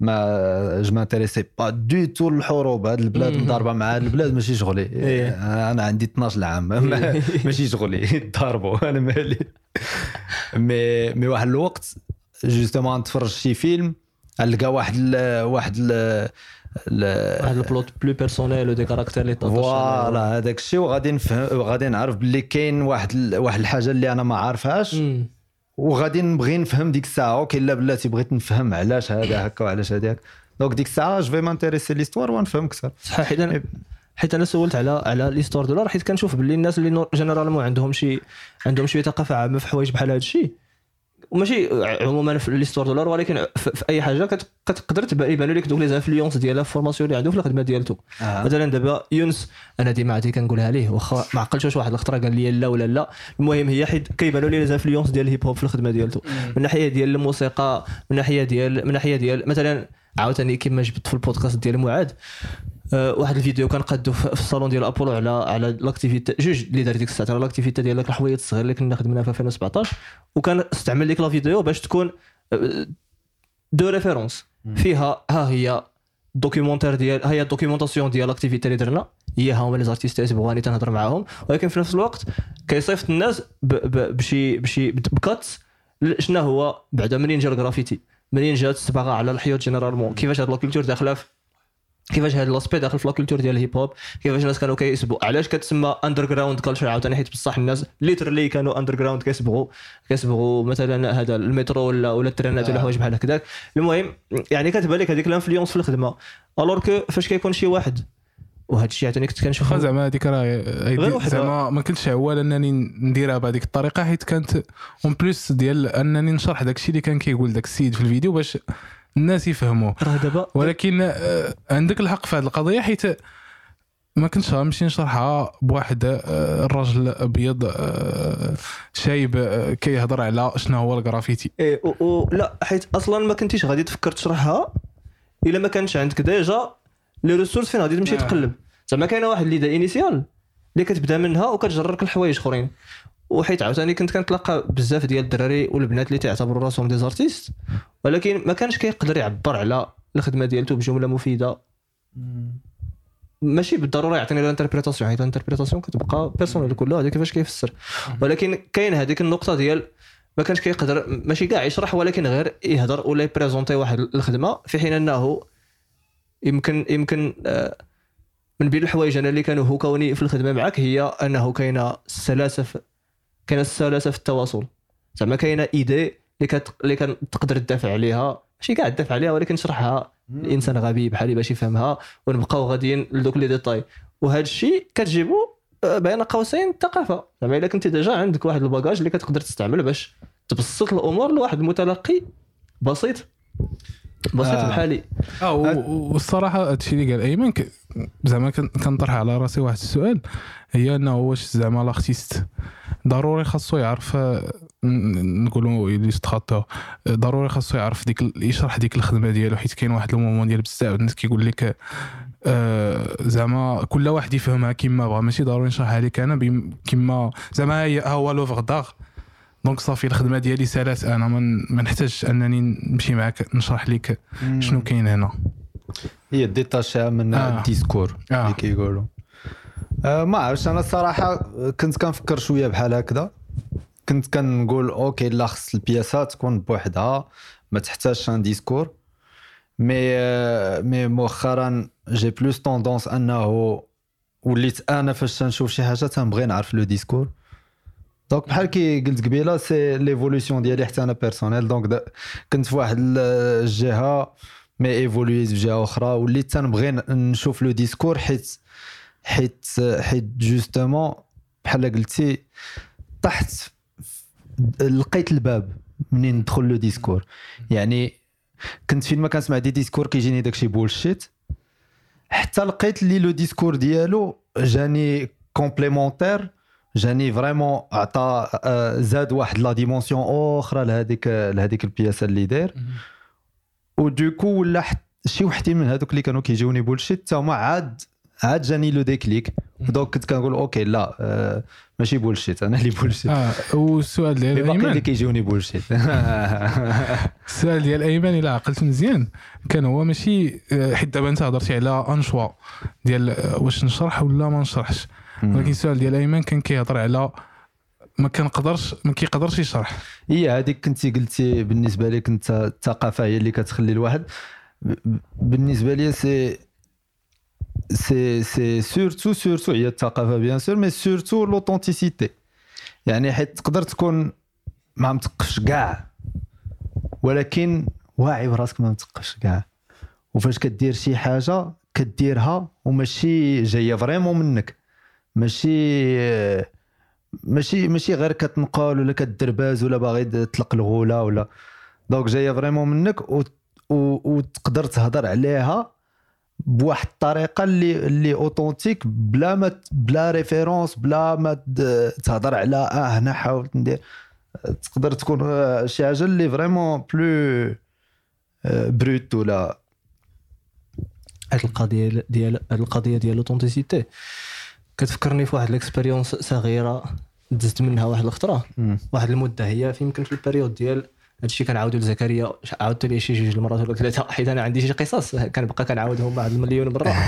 ما je m'intéressais pas du tout الحروب هاد البلاد. مضاربة مع هاد البلاد ماشي شغلي. إيه. أنا عندي 12 عام ما- ماشي شغلي. ضاربوا أنا مالي. مي مي واحد الوقت justement نتفرج شي فيلم نلقى واحد ال واحد ال واحد ال plot plus personnel و des caractères اللي voilà هذاك الشيء. وغادي نفهم وغادي نعرف باللي كاين واحد ال- واحد الحاجة اللي أنا ما عارفهاش. وغادي نبغي نفهم ديك الساعة. okay لا بلاتي بغيت نفهم علاش هذا هكا وعلاش هذاك donc ديك الساعة je vais m'intéresser l'histoire ونفهم أكثر صح حيت أنا حيت أنا سولت على على l'histoire de l'art حيت كنشوف باللي الناس اللي généralement عندهم شي عندهم شوية ثقافة عامة في حوايج بحال هذا الشيء وماشي عموما في l'histoire de l'art ولكن في, أي حاجة كت- كتقدر تبان يبانوا لك دوك les influences ديالها في ال formation اللي عنده في الخدمه ديالته آه. مثلا دابا يونس أنا ديما عادي كنقولها ليه واخا ما عقلتش واش واحد الخطره قال لي لا ولا لا. المهم هي حيت كيبانوا les influences ديال ال hip hop في الخدمة ديالته من ناحية ديال الموسيقى من ناحية ديال من ناحية ديال مثلا عاوتاني كما جبت في البودكاست ديال معاذ آه، واحد الفيديو كنقادو في في الصالون ديال أبولو على على l'activité جوج اللي دار ديك الساعة على l'activité ديال داك الحوايج الصغير اللي كنا خدمنا في 2017 وكان استعمل ديك la vidéo باش تكون آه، de référence. فيها ها هي documentaire ديال ها هي ال documentation ديال l'activité اللي درنا. هي ها هما les artistes اللي بغاني تنهضر معاهم. ولكن في نفس الوقت كيصيفط الناس بشي بشي بكاتس شنو هو؟ بعدا منين جا الجرافيتي منين جات الصباغة على الحيوط généralement كيفاش هاد la culture داخلة في كيفاش هاد l'aspect داخل في la culture ديال ال hip hop؟ كيفاش الناس كانوا كيسبغوا علاش كتسمى underground culture عاوتاني؟ حيت بصح الناس literally كانوا underground كيسبغوا كيسبغوا مثلا هذا المترو ولا ولا الترينات ولا آه. حوايج بحال هكذاك. المهم يعني كتبان لك هذيك ال influence في الخدمة. alors que فاش كيكون شي واحد؟ وهذا الشيء عاوتاني كنت كنشوف زعما هذيك راه. زعما ما كنتش عوال أنني نديرها بهذيك الطريقة حيت كانت en plus ديال أنني نشرح داك الشيء اللي كان كيقول داك السيد في الفيديو باش الناس يفهموا. راه دابا ولكن آه، عندك الحق في هذه القضية حيت ما كنتش غنمشي نشرحها بواحد آه، الراجل أبيض آه، شايب كيهضر على شنو هو الجرافيتي إيه و, و لا حيت أصلا ما كنتيش غادي تفكر تشرحها إلا ما كانش عندك déjà les ressources فين غادي تمشي آه. تقلب. زعما كاينة واحد l'idée initiale اللي كتبدا منها وكتجرك لحوايج أخرين. وحيت عاوتاني كنت كنتلاقى بزاف ديال الدراري والبنات اللي تعتبروا راسهم des artistes ولكن ما كانش كيقدر يعبر على الخدمة ديالته بجملة مفيدة. ماشي بالضرورة يعطيني ال interprétation حيت ال interprétation كتبقى personnelle كلها هذا كيفاش كيفسر. ولكن كاين هذيك النقطة ديال ما كانش كيقدر ماشي كاع يشرح ولكن غير يهضر ولا يبريزونتي واحد الخدمة في حين أنه يمكن يمكن آه، من بين الحوايج أنا اللي كانوا هو كوني في الخدمة معك هي أنه كاينة سلاسة في كاينة السلاسة في التواصل. زعما كاينة إيدي اللي كت... اللي كان تقدر تدافع عليها. ماشي كاع تدافع عليها ولكن تشرحها. الإنسان غبي بحالي باش يفهمها ونبقاو غاديين لدوك لي ديتاي. وهذا الشيء كتجيبو آه، بين قوسين الثقافه زعما إلا كنت déjà عندك واحد ال bagage اللي كتقدر تستعمل باش تبسط الأمور لواحد المتلقي بسيط. بسيط آه. بحالي. آه والصراحة هادشي اللي قال أيمن زعما كن- كنطرح على راسي واحد السؤال. هي أنه واش زعما l'artiste ضروري خاصو يعرف نقولوا يستخطى ضروري خاصو يعرف ديك يشرح ديك الخدمة ديالو حيت كاين واحد ال moment ديال بزاف الناس كيقول لك آه، زعما كل واحد يفهمها كيما بغا. ماشي ضروري نشرحها لك أنا كيما زعما ها هو l'œuvre d'art. donc صافي الخدمة ديالي سالات أنا ما نحتاجش أنني نمشي معاك نشرح لك شنو كاين هنا. هي détachée من آه. ال discours آه. اللي كيقولوا آه ما عرفتش. أنا الصراحه كنت كنفكر شوية بحال هكذا. كنت كنقول okay لا خص البياسة تكون بوحدها ما تحتاجش un discours mais mais مؤخرا j'ai plus tendance أنه وليت أنا فاش تنشوف شي حاجة تنبغي نعرف le discours donc بحال كي قلت قبيلة c'est l'évolution ديالي حتى أنا personnel donc كنت في واحد ال- الجهه mais évolué ت في جهة أخرى وليت تنبغي نشوف le discours حيت حيت حيت justement بحال قلتي طحت لقيت الباب منين ندخل le discours. يعني كنت فين ما كنسمع des discours كيجيني داكشي bullshit. حتى لقيت اللي le discours ديالو جاني complémentaire جاني vraiment عطى آه، زاد واحد la dimension أخرى لهذيك لهذيك البياسة اللي داير و du coup ولا شي وحدين من هذوك اللي كانوا كيجيوني bullshit تا هما عاد عاد جاني le déclic. و donc كنت كنقول okay لا آه ماشي bullshit أنا اللي bullshit آه والسؤال ديال mais باقي اللي ايمن كيجيوني bullshit السؤال ديال ايمن إلا عقلت مزيان كان هو ماشي آه، حيت دابا أنت هضرتي على un choix ديال آه، واش نشرح ولا ما نشرحش. ولكن السؤال ديال ايمن كان كيهضر على ما كنقدرش ما كيقدرش يشرح. هي هذيك كنتي قلتي بالنسبة لك أنت الثقافة هي اللي كتخلي الواحد. بالنسبة لي c'est c'est surtout surtout هي الثقافه bien sûr mais surtout l'authenticité يعني حيت تقدر تكون ما مثقفش كاع ولكن واعي براسك ما مثقفش كاع وفاش كدير شي حاجة كديرها وماشي جاية vraiment منك ماشي ماشي ماشي غير كتنقل ولا كدرباز ولا باغي تطلق الغوله ولا donc جاية vraiment منك و... و... وتقدر تهضر عليها بواحد الطريقة اللي اللي authentique بلا ما بلا référence بلا ما تهضر على آه هنا حاولت ندير. تقدر تكون آه، شي حاجة اللي vraiment plus brute ولا هاد القضية ديال هاد القضية ديال l'authenticité كتفكرني في واحد ال expérience صغيرة دزت منها واحد الخطرة. واحد المدة هي في يمكن في ال période ديال هادشي كنعاودو لزكريا عاودت ليه شي جوج المرات ولا ثلاثة حيت أنا عندي شي قصص كنبقى كنعاودهم واحد المليون مره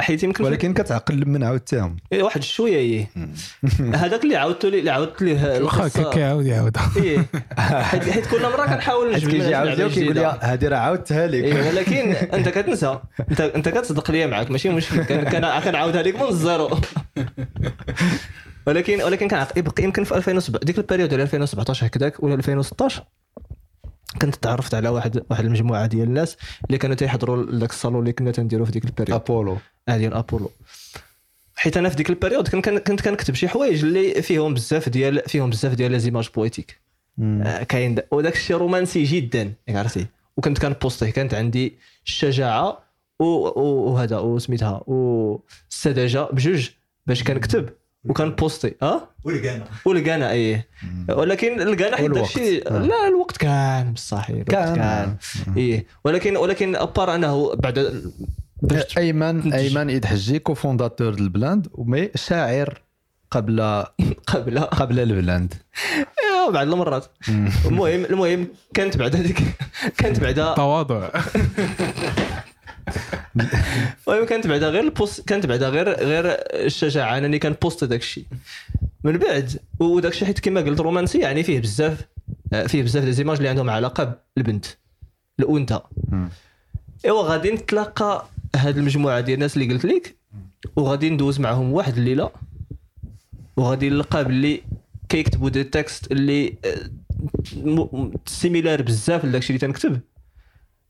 حيت يمكن ولكن كتعقل من عاودتهم. إيه، واحد شوية إيه. هذاك اللي عاودت ليه اللي عاودت ليه واخا كيعاود يعاودها إيه. حيت كل مرة كنحاول نجبد كيجي يعاود لعبة لك كيقول جديدة. لي هذه راه عاودتها لك. إيه ولكن أنت كتنسى. انت أنت كتصدق ليا معاك ماشي مشكل. كنعاودها لك من ال zéro ولكن ولكن كان يبقى يمكن في 2007 ديك ال période ديال 2017 هكذاك ولا 2016 كنت تعرفت على واحد واحد المجموعة ديال الناس اللي كانوا تيحضروا لذاك الصالون اللي كنا تنديروا في ديك ال période. أبولو. آه ديال أبولو. حيت أنا في ديك كان- كنت كنكتب شي حوايج اللي فيهم بزاف ديال فيهم بزاف ديال les images poétiques آه، كاين دا- وداك الشيء رومانسي جدا ياك عرفتي؟ وكنت كنبوستيه كانت عندي الشجاعة وهذا وسميتها والسذاجه بجوج باش كنكتب. وكنبوستي آه ولقانا ولقانا إيه. ولكن لقانا حيت. داكشي. لا الوقت كان بصح كان. كان. إيه. ولكن ولكن أبار أنه بعد ايمن. أيمن يدحجي كوفونداتور البلاند ومي شاعر قبل قبل. قبل البلاند إيه، بعض المرات. المهم المهم كانت بعد هذيك كانت بعدا تواضع. المهم كانت بعدا غير ال post كانت بعدا غير غير الشجاعة انني كنبوست داك الشيء. من بعد وداك الشيء حيت كما قلت رومانسي يعني فيه بزاف آه، فيه بزاف des images اللي عندهم علاقة بالبنت الأنثى. ايوا غادي نتلاقى هاد المجموعة ديال الناس اللي قلت لك وغادي ندوز معهم واحد الليلة وغادي نلقى باللي كيكتبوا des textes اللي آه، similaires بزاف لداك الشيء اللي تنكتب.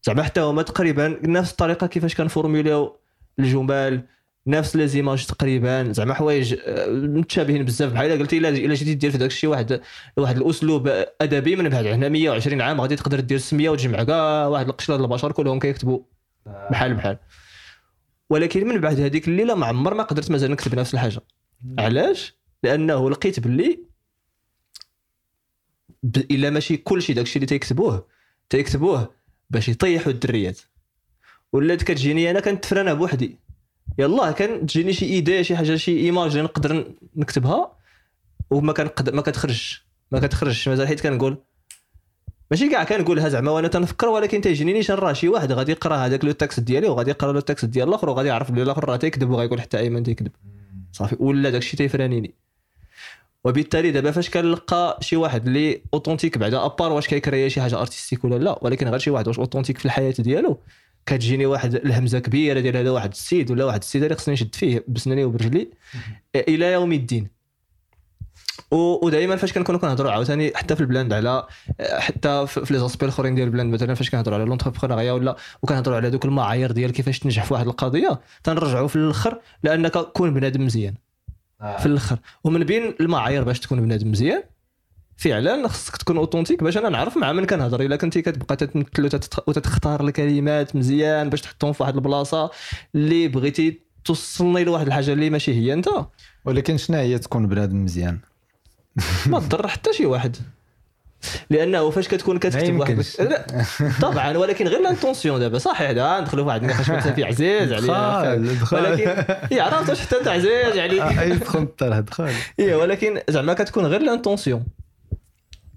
زعما حتى هما تقريبا نفس الطريقة كيفاش كنفورموليو الجمل نفس les images تقريبا زعما حوايج آه، متشابهين بزاف. بحال إلا قلتي إلا جيتي دير في داك الشيء واحد واحد الأسلوب أدبي من بعد هنا 120 عام غادي تقدر دير سمية وتجمع كاع واحد القشره ديال البشر كلهم كيكتبوا. بحال بحال. ولكن من بعد هذيك الليلة ما عمر ما قدرت مازال نكتب نفس الحاجة. علاش؟ لأنه لقيت باللي. إلا ماشي كلشي داكشي اللي تيكتبوه تيكتبوه باش يطيحوا الدريات. ولات كتجيني أنا كن تفراني نها بوحدي. يلا كان تجيني شي idée شي حاجة شي image اللي نقدر نكتبها وما كنقدر ما كتخرجش ما كتخرجش. مازال حيت كنقول. ماشي كاع كنقولها زعما وأنا تنفكر ولكن تيجيني نيشان راه شي واحد غادي يقرا هذاك le texte ديالي وغادي يقرا le texte ديال الآخر وغادي يعرف بلي الآخر راه تيكذب وغايقول حتى ايمن تيكذب. صافي. ولا داكشي تي freiner ني. وبالتالي دابا فاش كنلقى شي واحد اللي authentique بعدا à part واش كي créer شي حاجة artistique ولا لا ولكن غير شي واحد واش authentique في الحياة ديالو كتجيني واحد الهمزة كبيرة ديال هذا واحد السيد ولا واحد السيدة اللي خصني نشد فيه بسناني وبرجلي إلى يوم الدين. ودائما فاش كنكونوا كنهضروا عاوتاني حتى في البلاند على حتى في في les aspects الاخرين ديال البلاند مثلا فاش كنهضروا على l'entrepreneuriat ولا وكنهضروا على دوك المعايير ديال كيفاش تنجح في واحد القضية تنرجعوا في الآخر لأنك كون بنادم مزيان. في الآخر. ومن بين المعايير باش تكون بنادم مزيان فعلا خصك تكون authentique باش أنا نعرف مع من كنهضر. إلا كنتي كتبقى تتمثل وتتخ- وتتختار الكلمات مزيان باش تحطهم في واحد البلاصة اللي بغيتي توصلني لواحد الحاجة اللي ماشي هي أنت. ولكن شنو هي تكون بنادم مزيان؟ ما تضر حتى شي واحد. لأنه فاش كتكون كتكتب واحد. لا. طبعا ولكن غير l'intention دابا صحيح دابا ندخلوا في واحد النقاش فلسفي عزيز علينا دخل دخل. ولكن إيه، عرفت واش حتى أنت عزيز عليك أي دخل طرح دخل. إيه ولكن زعما كتكون غير l'intention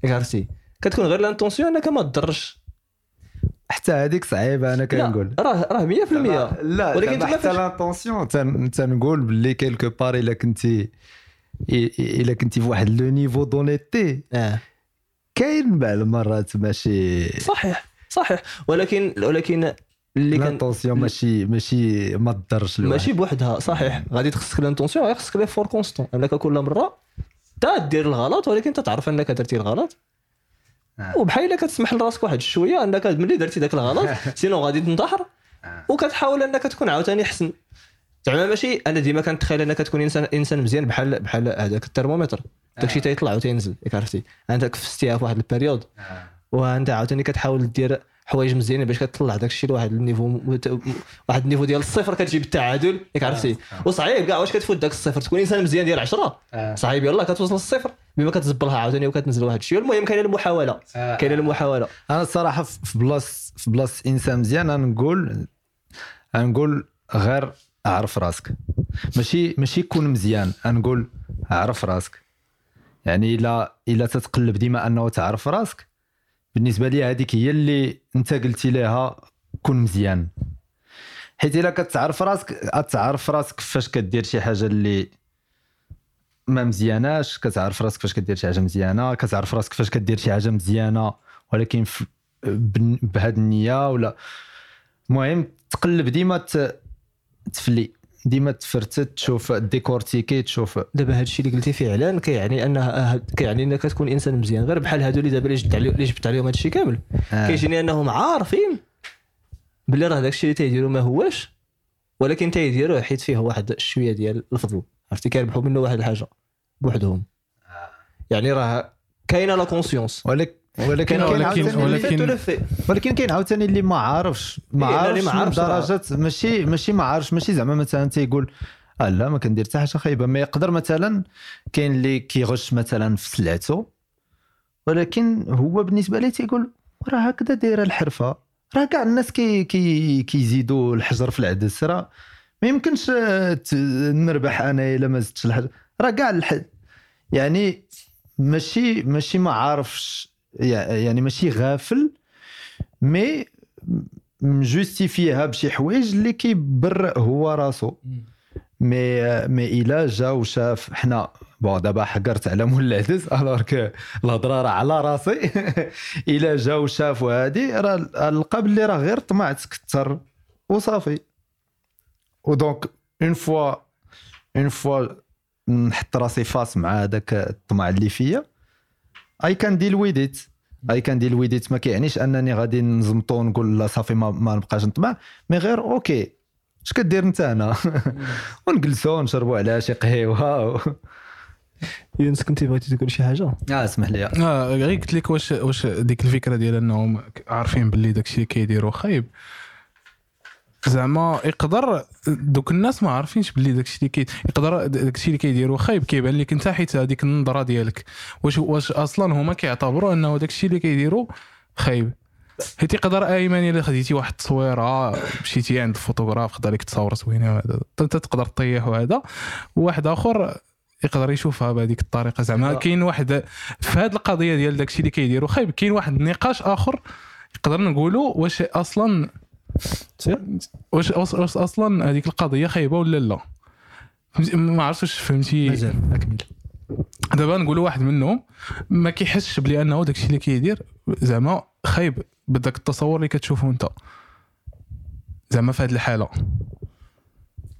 عرفتي؟ كتكون غير l'intention أنك ما تضرش. حتى هذيك صعيبة أنا كنقول. راه راه 100% لا ولكن حتى l'intention تن- تنقول باللي quelque part إلا كنتي إلا كنتي في واحد le niveau d'honnêteté. آه. كاين بعض المرات ماشي صحيح صحيح. ولكن ولكن اللي كان l'intention ماشي ماشي ما تضرش ماشي بوحدها صحيح. غادي تخصك l'intention غير خصك l'effort constant. انك كل مرة تا دير الغلط ولكن تعرف انك درتي الغلط. آه. وبحال كتسمح لراسك واحد شوية انك ملي درتي ذاك الغلط sinon غادي تنتحر. آه. وكتحاول انك تكون عاوتاني حسن. زعما ماشي. أنا ديما كنتخيل أنك تكون انسان إنسان مزيان بحال بحال هذاك الترمومتر. داكشي تيطلع وتينزل ياك عرفتي؟ أنت كفستيها في واحد ال période وأنت عاوتاني كتحاول دير حوايج مزيانين باش كتطلع داك الشيء لواحد ال niveau مت- واحد ال niveau ديال الصفر كتجيب التعادل. ياك عرفتي؟ وصعيب كاع واش كتفوت داك الصفر؟ تكون إنسان مزيان ديال 10 صعيب يلاه كتوصل للصفر. بما كتزبلها عاوتاني وكتنزل واحد الشيء. المهم كاينة المحاولة. كاينة المحاولة. أنا الصراحة في في place في place إنسان مزيان أنا نقول نقول غير أعرف راسك. ماشي ماشي كون مزيان. نقول أعرف راسك. يعني إلا إلا تتقلب ديما أنه تعرف راسك. بالنسبة لي هذيك هي اللي أنت قلتي لها كون مزيان. حيت إلا كتعرف راسك تعرف راسك فاش كدير شي حاجة اللي ما مزياناش كتعرف راسك فاش كدير شي حاجة مزيانة كتعرف راسك فاش كدير شي حاجة مزيانة. ولكن بهاد النية ولا المهم تقلب ديما تفلي. ديما تفرتت تشوف ديكورتيكي تشوف. دابا هذا الشيء اللي قلتي فعلا كيعني انها كيعني أنك تكون إنسان مزيان. غير بحال هادو اللي دابا اللي جبت عليهم اللي جبت عليهم هذا الشيء كامل. آه. كيجيني أنهم عارفين بلي راه داك الشيء اللي تيديروا ما هواش ولكن تيديروه حيت فيه واحد شوية ديال الفضل عرفتي؟ كيربحوا منه واحد الحاجة بوحدهم. يعني راه كاينة لا كونسيونس ولكن ولكن ولكن- ولكن- ولكن كاين عاوتاني اللي ما عارفش ما إيه، عارفش ما من عارفش درجه ماشي ماشي ما عارفش ماشي زعما مثلا تيقول آه لا ما كندير حتى حاجة خايبة. ما يقدر مثلا كاين اللي كيغش مثلا في سلعته ولكن هو بالنسبة ليه تيقول راه هكذا دايرة الحرفة. راه كاع الناس كي كي كيزيدوا الحجر في العدس راه ما يمكنش آه، نربح أنا إلا ما زدتش الحجر. راه كاع. يعني ماشي ماشي ما عارفش. يعني ماشي غافل مي مجوستيفيها بشي حوايج اللي كيبرئ هو راسو. مي مي إلا جا وشاف حنا بون دابا حقرت على مول العدس الوغ كو الهضره راه على راسي. إلا جا وشاف هادي راه لقى بلي راه غير طمع تكثر وصافي. ودونك اون فوا اون فوا نحط راسي فاس مع هذاك الطمع اللي فيا اي كان ديل ويز ات اي كان ديل ويز ات ما كيعنيش أنني غادي نزمطو ونقول لا صافي ما, ما نبقاش نطمع. مي غير أوكي اش كدير انت هنا ونجلسوا ونشربوا على شي قهيوه يونس كنتي بغيتي تقول شي حاجة؟ آه اسمح لي. آه غير قلت لك واش واش ديك الفكرة ديال إنهم عارفين باللي داكشي اللي كيديروا خايب. زعما يقدر دوك الناس ما عارفينش باللي داكشي اللي كي يقدر داكشي اللي كيديروا خايب كيبان لك انت حيت هذيك النظرة ديالك. واش واش أصلا هما كيعتبروا أنه داكشي اللي كيديروا خايب. حيت يقدر ايمن إلا خديتي واحد التصويرة مشيتي عند الفوتوغراف خدا لك تصاور زوينة وهذا. انت تقدر طيح وهذا. وواحد آخر يقدر يشوفها بهذيك الطريقة. زعما كاين واحد في هذه القضية ديال داكشي اللي كيديروا خايب. كاين واحد النقاش آخر يقدر نقولوا واش أصلا واش أصلا هذيك القضية خايبة ولا لا؟ ما عرفتش واش فهمتي. مازال. أكمل. دابا نقولوا واحد منهم ما كيحسش بلي انه داكشي اللي كيدير زعما خايب بداك التصور اللي كتشوفه انت. زعما في هذه الحالة.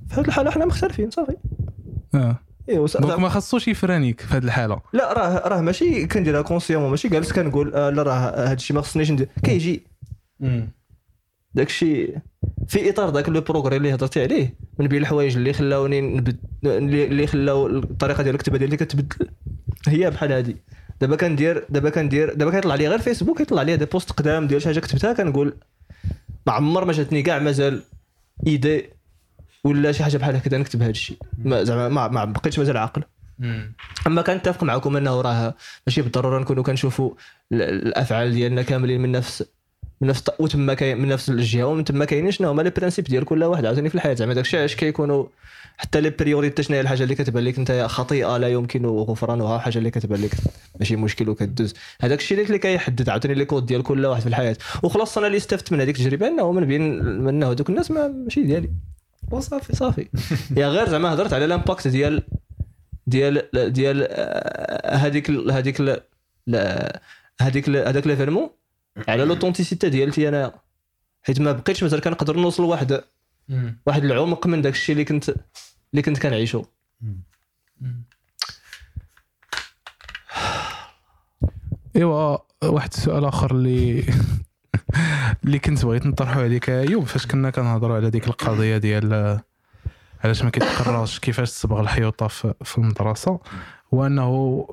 في هذه الحالة حنا مختلفين صافي. آه. ايوا donc ما خصوش ي freiner ك في هذه الحالة. لا راه راه ماشي كنديرها consciemment ماشي جالس كنقول آه لا راه هذا الشيء ما خصنيش ندير. كيجي. داك الشيء في إطار ذاك le progrès اللي هضرتي عليه من بين الحوايج اللي خلاوني نبد اللي خلاو الطريقة ديال الكتابة ديالي كتبدل. هي بحال هادي. دابا كندير دابا كندير دابا كيطلع لي غير فيسبوك كيطلع لي des posts قدام ديال شي حاجة كتبتها كنقول ما عمر ما جاتني كاع مازال idée ولا شي حاجة بحال هكذا نكتب هذا الشيء ما زعما ما, ما بقيتش مازال عاقل. أما كنتفق معكم أنه راه ماشي بالضرورة نكونوا كنشوفوا ال- الأفعال ديالنا كاملين من نفس من نفس وتما كاين من نفس الجهة ومن تما كاينين شنو هما les principes ديال كل واحد عاوتاني في الحياة. زعما داكشي علاش كيكونوا حتى les priorités شنو هي الحاجة اللي كتبان لك أنت؟ خطيئة لا يمكن غفرانها حاجة اللي كتبان لك. ماشي مشكل وكدوز. هذاك الشيء اللي كيحدد عاوتاني les codes ديال كل واحد في الحياة. وخلاص أنا اللي استفدت من هذيك التجربة أنه من بين من هذوك الناس ما ماشي ديالي. وصافي صافي. يا غير زعما هضرت على ال impact ديال ديال ديال هذيك هذيك هذيك هذاك l'événement على l'authenticité ديالتي أنا حيت ما بقيتش مثلا كنقدر نوصل لواحد واحد العمق من داك الشيء اللي كنت اللي كنت كنعيشو. إيوا واحد السؤال آخر اللي اللي كنت بغيت نطرحه عليك يا أيوب فاش كنا كنهضروا على ديك القضية ديال علاش ما كيتقراش كيفاش تصبغ الحيوطة في في المدرسة؟ هو أنه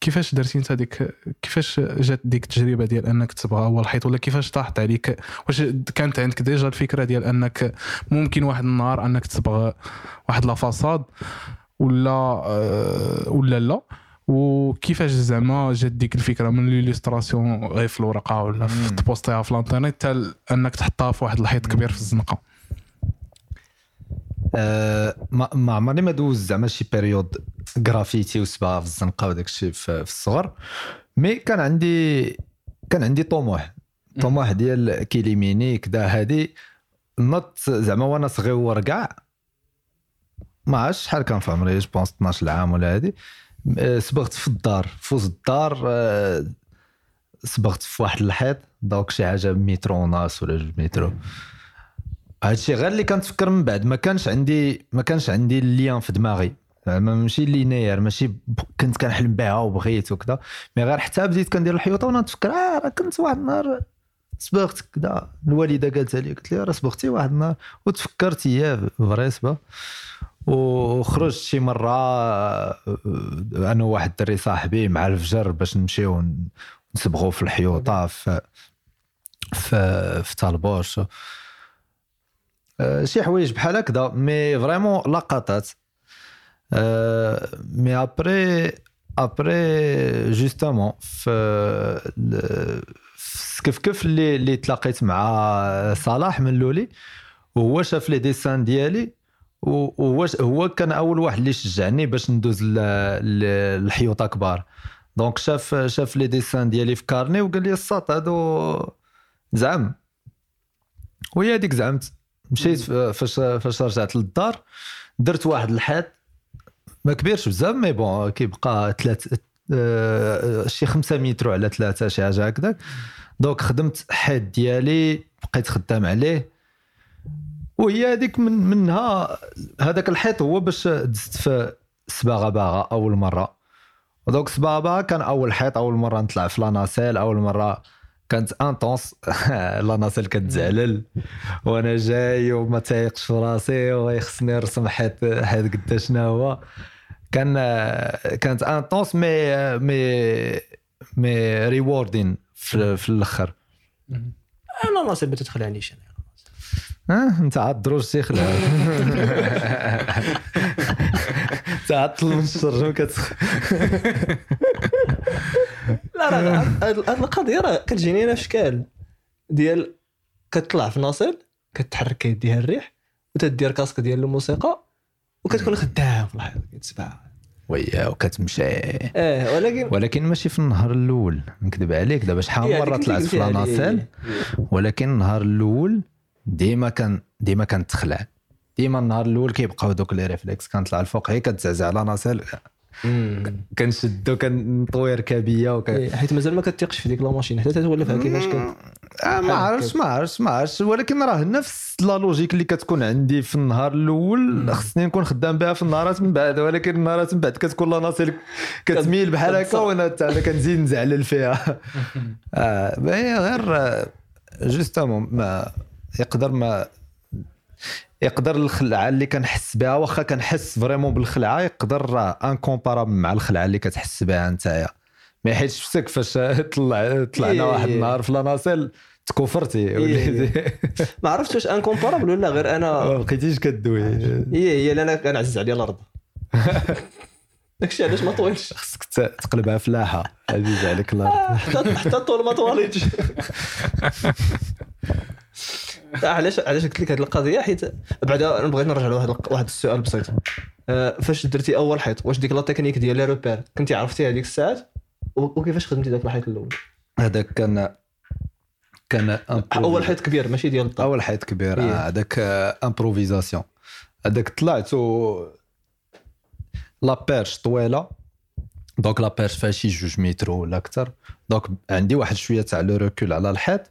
كيفاش درتي انت ديك كيفاش جات ديك التجربة ديال انك تصبغ اول حيط ولا كيفاش طاحت عليك؟ واش كانت عندك déjà الفكرة ديال انك ممكن واحد النهار انك تصبغ واحد la façade ولا آه، ولا لا؟ وكيفاش زعما جات ديك الفكرة من l'illustration غير في الورقة ولا في. ت poster ها في الانترنت حتى انك تحطها في واحد الحيط كبير في الزنقة؟ ما ما عمرني ما دوز زعما شي période graffiti وسباغه في الزنقة وداك الشيء في, في الصغر. mais كان عندي كان عندي طموح طموح ديال كيليميني كدا هادي. نط زعما وأنا صغير كاع ما عرفتش شحال كان في عمري je pense 12 عام ولا هادي. آه، صبغت في الدار. فوق الدار آه، صبغت في واحد الحيط donc شي حاجة مترو ونص ولا جوج مترو. هادشي غير اللي كنتفكر من بعد ما كانش عندي ما كانش عندي الليان في دماغي. زعما ماشي لينير ماشي كنت كنحلم بها وبغيت وكذا مي غير حتى بديت كندير الحيوطة وأنا نتفكر آه راه كنت واحد النهار صبغت كذا الوالدة قالتها لي قلت لها راه صبغتي واحد النهار. وتفكرت اياه فري صبا. وخرجت شي مرة آه، أنا وواحد الدري صاحبي مع الفجر باش نمشيو نصبغوا في الحيوطة في في في طالبوش. آه، شي حوايج بحال هكذا mais vraiment لقطات آه، mais après après justement في كيف كيف اللي اللي تلاقيت مع صلاح من لولي وهو شاف لي dessins ديالي وهو هو كان أول واحد اللي شجعني باش ندوز ل- ل- الحيوطه كبار. donc شاف شاف لي dessins ديالي في carnet وقال لي الساط هادو زعم. وهي هذيك زعما. مشيت فاش فاش رجعت للدار درت واحد الحيط ما كبيرش بزاف mais bon كيبقى ثلاث آه، شي خمسة متر على ثلاثة شي حاجة هكذاك. donc خدمت حيط ديالي بقيت خدام عليه. وهي هذيك من منها هذاك الحيط هو باش دزت في صباغه باغا أول مرة. و donc صباغه باغا كان أول حيط أول مرة نطلع في la nacelle أول مرة كانت intense. la nacelle كتزعلل. وأنا جاي وما تايقش في راسي ويخصني نرسم حيط حيط قد شنو هو. كان كانت intense mais mais mais ريوردين في, في الآخر. أنا ناصر ما تتخلعنيش أنا ها انت عاد دروج تيخلع انت عاد طل من الشر كتخ لا لا هاد القضية راه كتجيني أنا في اشكال ديال كتطلع في ناصل كتحرك كيديها الريح وتدير كاسك ديال الموسيقى وكتكون خدام في الحيط كتسبع ويا وكتمشي. آه ولكن ولكن ماشي في النهار الأول. نكذب عليك دابا شحال هي مرة هذيك طلعت في لاناسيل. ولكن النهار الأول ديما كان ديما كنتخلع ديما النهار الأول كيبقاو دوك les réflexes كنطلع الفوق هي كتزعزع la nacelle مم. كنشدو كنطوي ركابيه وك... إيه، حيت مازال ما كتيقش في ديك la machine. حتى تولفها كيفاش كت آه ما عرفتش. ما عرفتش ما عرفتش. ولكن راه نفس la logique اللي كتكون عندي في النهار الأول. خصني نكون خدام بها في النهارات من بعد. ولكن النهارات من بعد كتكون la nacelle كتميل بحال هكا. وأنا أنا كنزيد نزعلل فيها. آه هي غير آه، جوستومون ما يقدر ما يقدر الخلعة اللي كنحس بها واخا كنحس فريمون بالخلعة يقدر انكومبارابل مع الخلعة اللي كتحس بها نتايا. ما حيت شفتك فاش طلع طلعنا إيه. واحد النهار في لاناسيل تكفرتي وليتي ما عرفتش واش انكومبارابل ولا غير ما أنا بقيتيش كدوي. هي هي اللي أنا كنعزز عليها الأرض. داكشي علاش ما طويلش. خصك تقلبها فلاحه عزيز عليك الأرض. حتى حتى الطول ما طواليتش. علاش علاش قلت لك هذه القضية؟ حيت بعدا بغيت نرجع لواحد واحد السؤال بسيط. آه، فاش درتي أول حيط؟ واش ديك la technique ديال les repères كنتي عرفتي هذيك الساعات؟ وكيفاش خدمتي ذاك الحيط الأول؟ هذاك كان كان أول حيط كبير ماشي ديال الطاب أول حيط كبير. إيه. آه، هذاك improvisation هذاك طلعت و la perche طويلة. donc la perche فيها شي جوج متر ولا أكثر. donc عندي واحد شوية تاع le recul على الحيط.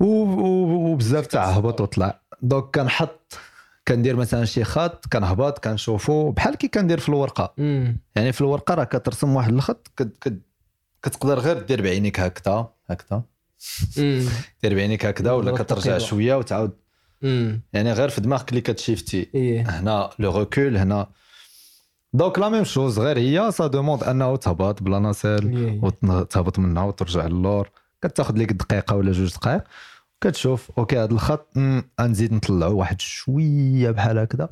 وبزاف تاع هبط وطلع donc كنحط كندير مثلا شي خط كنهبط كنشوفو بحال كي كندير في الورقة مم. يعني في الورقة راه كترسم واحد الخط كت كت كتقدر غير دير بعينيك هكذا هكذا. دير بعينيك هكذا ولا كترجع تقريبا. شوية وتعاود مم. يعني غير في دماغك اللي كتشيفتي إيه هنا le recul هنا donc la même chose غير هي ça demande أنه تهبط ب la nacelle إيه. وتهبط منها وترجع للور كتاخذ لك دقيقة ولا جوج دقائق كتشوف OK هذا الخط غنزيد نطلعو واحد شوية بحال هكذا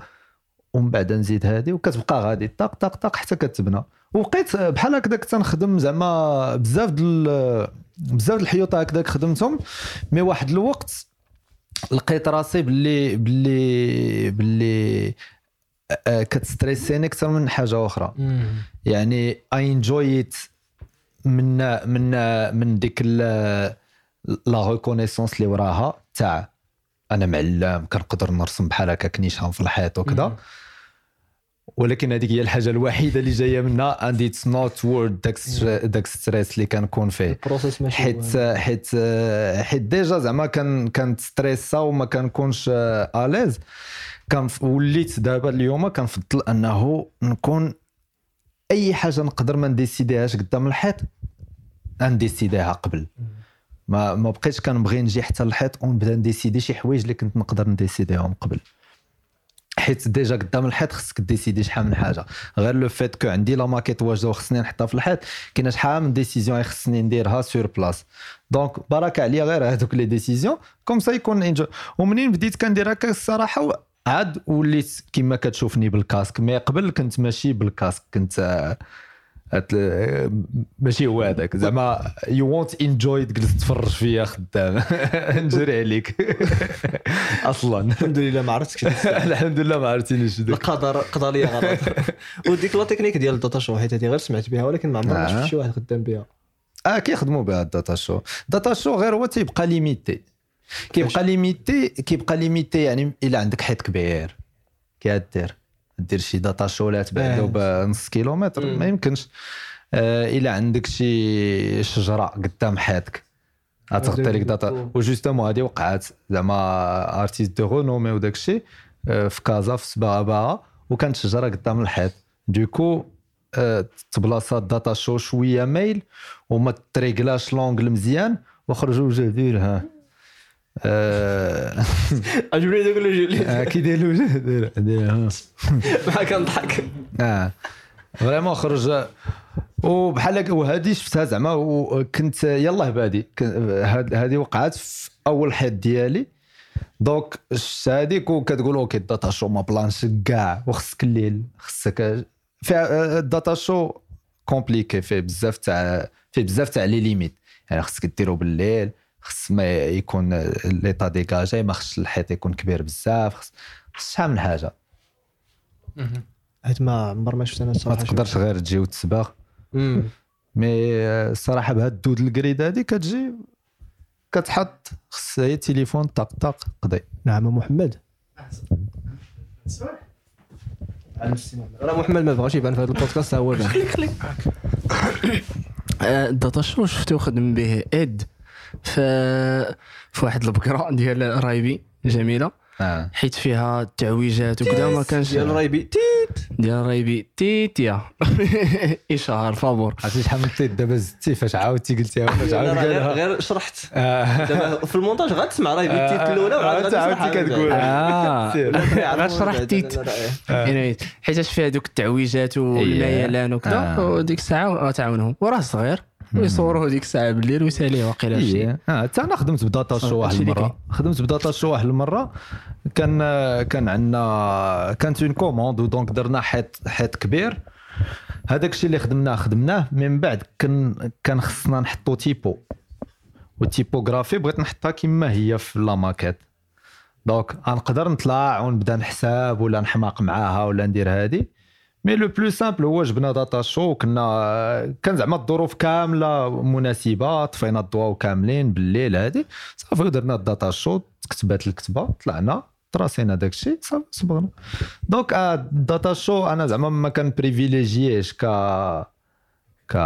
ومن بعد نزيد هذه وكتبقى غادي طق طق طق حتى كتبنى وبقيت بحال هكذا كنت نخدم زعما بزاف ديال بزاف الحيوط هكذا خدمتهم mais واحد الوقت لقيت راسي باللي باللي باللي آه، كتستريسيني أكثر من حاجة أخرى. يعني I enjoyed من من من ديك la reconnaissance اللي وراها تاع أنا معلم كنقدر نرسم بحال هكا كنيشان في الحيط وكذا. ولكن هذيك هي الحاجة الوحيدة اللي جاية منها and it's not worth داك داك stress اللي كنكون فيه. ال process ماشي حيت حيت حيت ديجا زعما كان كانت stressé وما كنكونش à l'aise كان وليت دابا اليوم كنفضل أنه نكون أي حاجة نقدر ما نديسيديهاش قدام الحيط نديسيديها قبل. ما ما بقيتش كنبغي نجي حتى الحيط ونبدا نديسيدي شي حوايج اللي كنت نقدر نديسيديهم قبل. حيت ديجا قدام الحيط خصك ديسيدي شحال من حاجة. غير le fait que عندي la maquette واجدة وخصني نحطها في الحيط كاينة شحال من décision خصني نديرها sur place donc بارك عليا غير هذوك les décisions comme ça يكون enjoy. ومنين بديت كندير هكا الصراحه عاد وليت كما كتشوفني ب ال casque mais قبل كنت ماشي ب ال casque كنت آه، آه، ماشي هو هذاك. زعما you won't enjoy تجلس تفرج فيا خدام. نجري عليك. أصلا. الحمد لله ما عرفتش الحمد لله ما عرفتينيش القدر قضى لي غلط. وديك la technique ديال ال data show حيت هذه غير سمعت بها ولكن ما عمري آه. شفت شي واحد خدام بها. آه كيخدموا بها ال data show. ال data show غير هو تيبقى limité كيبقى limité كيبقى limité يعني إلا عندك حيط كبير. كدير دير شي data show لا تبعدو آه. بنص كيلومتر. ما يمكنش. آه إلا عندك شي شجرة قدام حيطك غتغطي لك data. و justement هادي وقعات. زعما artiste de renommée وداك الشيء آه، في كازا في سباغا باغا وكانت شجرة قدام الحيط. donc آه، تبلاصا ال data show شوية ميل وما تريقلاش l'angle مزيان. وخرجوا وجه ها آه، عجبني داك اللي آه، كي داير الوجه داير كنضحك آه. vraiment خرج. وبحال وهذه شفتها زعما وكنت يلاه بادي هذه وقعت في أول حيط ديالي. donc شفت هذيك وكتقول OK ال data show ما plan ش كاع وخصك الليل خصك فيها ال data show compliqué فيه بزاف تاع فيه بزاف تاع les limites. يعني خصك ديرو بالليل. خص ما يكون l'état dégagé ما خصش الحيط يكون كبير بزاف خص شحال من حاجة. حيت ما عمر ما شفت أنا ما الصراحه تقدرش غير تجي وتسباغ مم. مي آه، الصراحه بهاد الدود الكريد هادي كتجي كتحط خص هي تليفون طق طق قضي. نعم محمد. راه محمد ما بغاش يبان في هذا البودكاست هو بان آه، الداتا شو شفتو خدم به؟ إد. في في واحد البكره ديال رايبي جميلة. آه. حيت فيها التعويجات وكذا ما كانش ديال رايبي. تيت. ديال رايبي. تيتيا إشهار فابور. عرفتي شحال من تيت؟ دابا زدتي فاش عاودتي قلتيها فاش لا، عاود راه غير غير شرحت. آه. دابا في المونتاج غتسمع رايبي تيت الأولى وعاد عاودتي. كتقول. آه. سير. غنشرح تيت. آه. حيت فيها دوك التعويجات والميلان وكذا آه. وديك الساعة تعاونهم. وراه صغير. ويصوروه ديك الساعة بالليل ويسأليه واقيلا شي. إيه. آه حتى أنا خدمت ب data show واحد المره خدمت ب data show واحد المره كان كان عندنا كانت une commande و donc درنا حيط حيط كبير. هذاك الشيء اللي خدمناه خدمناه. من بعد كان كان خصنا نحطو typo. و ال typographie بغيت نحطها كما هي في la maquette. donc غنقدر نطلع ونبدا نحساب ولا نحماق معاها ولا ندير هادي. mais le plus simple هو جبنا data show كنا كان زعما الظروف كاملة مناسبه طفينا الضواو كاملين بالليل هادي. صافي ودرنا ال data show كتبات الكتبة طلعنا تراسينا داك الشيء صافي صبغنا. donc آه، ال data show أنا زعما ما كان بريفيليجيش ك ك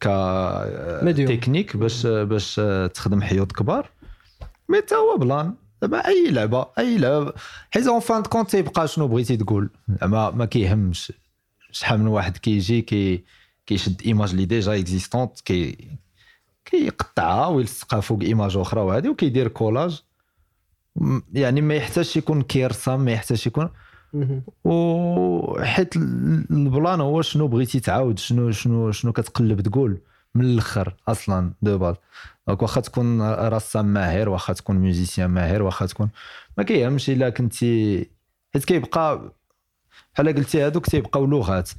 ك. تكنيك باش باش تخدم حيوط كبار. mais تا هو plan. زعما أي لعبة أي لعبة. حيت en fin de compte تيبقى شنو بغيتي تقول؟ زعما ما كيهمش شحال من واحد كيجي كي كيشد image اللي ديجا existante كي كيقطعها ويلصقها فوق image أخرى وهذه وكيدير كولاج يعني ما يحتاجش يكون كيرسم ما يحتاجش يكون. وحيت ال- ال plan هو شنو بغيتي تعاود شنو شنو شنو كتقلب تقول من الأخر أصلا de base donc واخا تكون رسام ماهر واخا تكون musicien ماهر واخا تكون ما كيهمش إلا كنتي حيت كيبقى بحال قلتي هادوك تيبقاو لغات.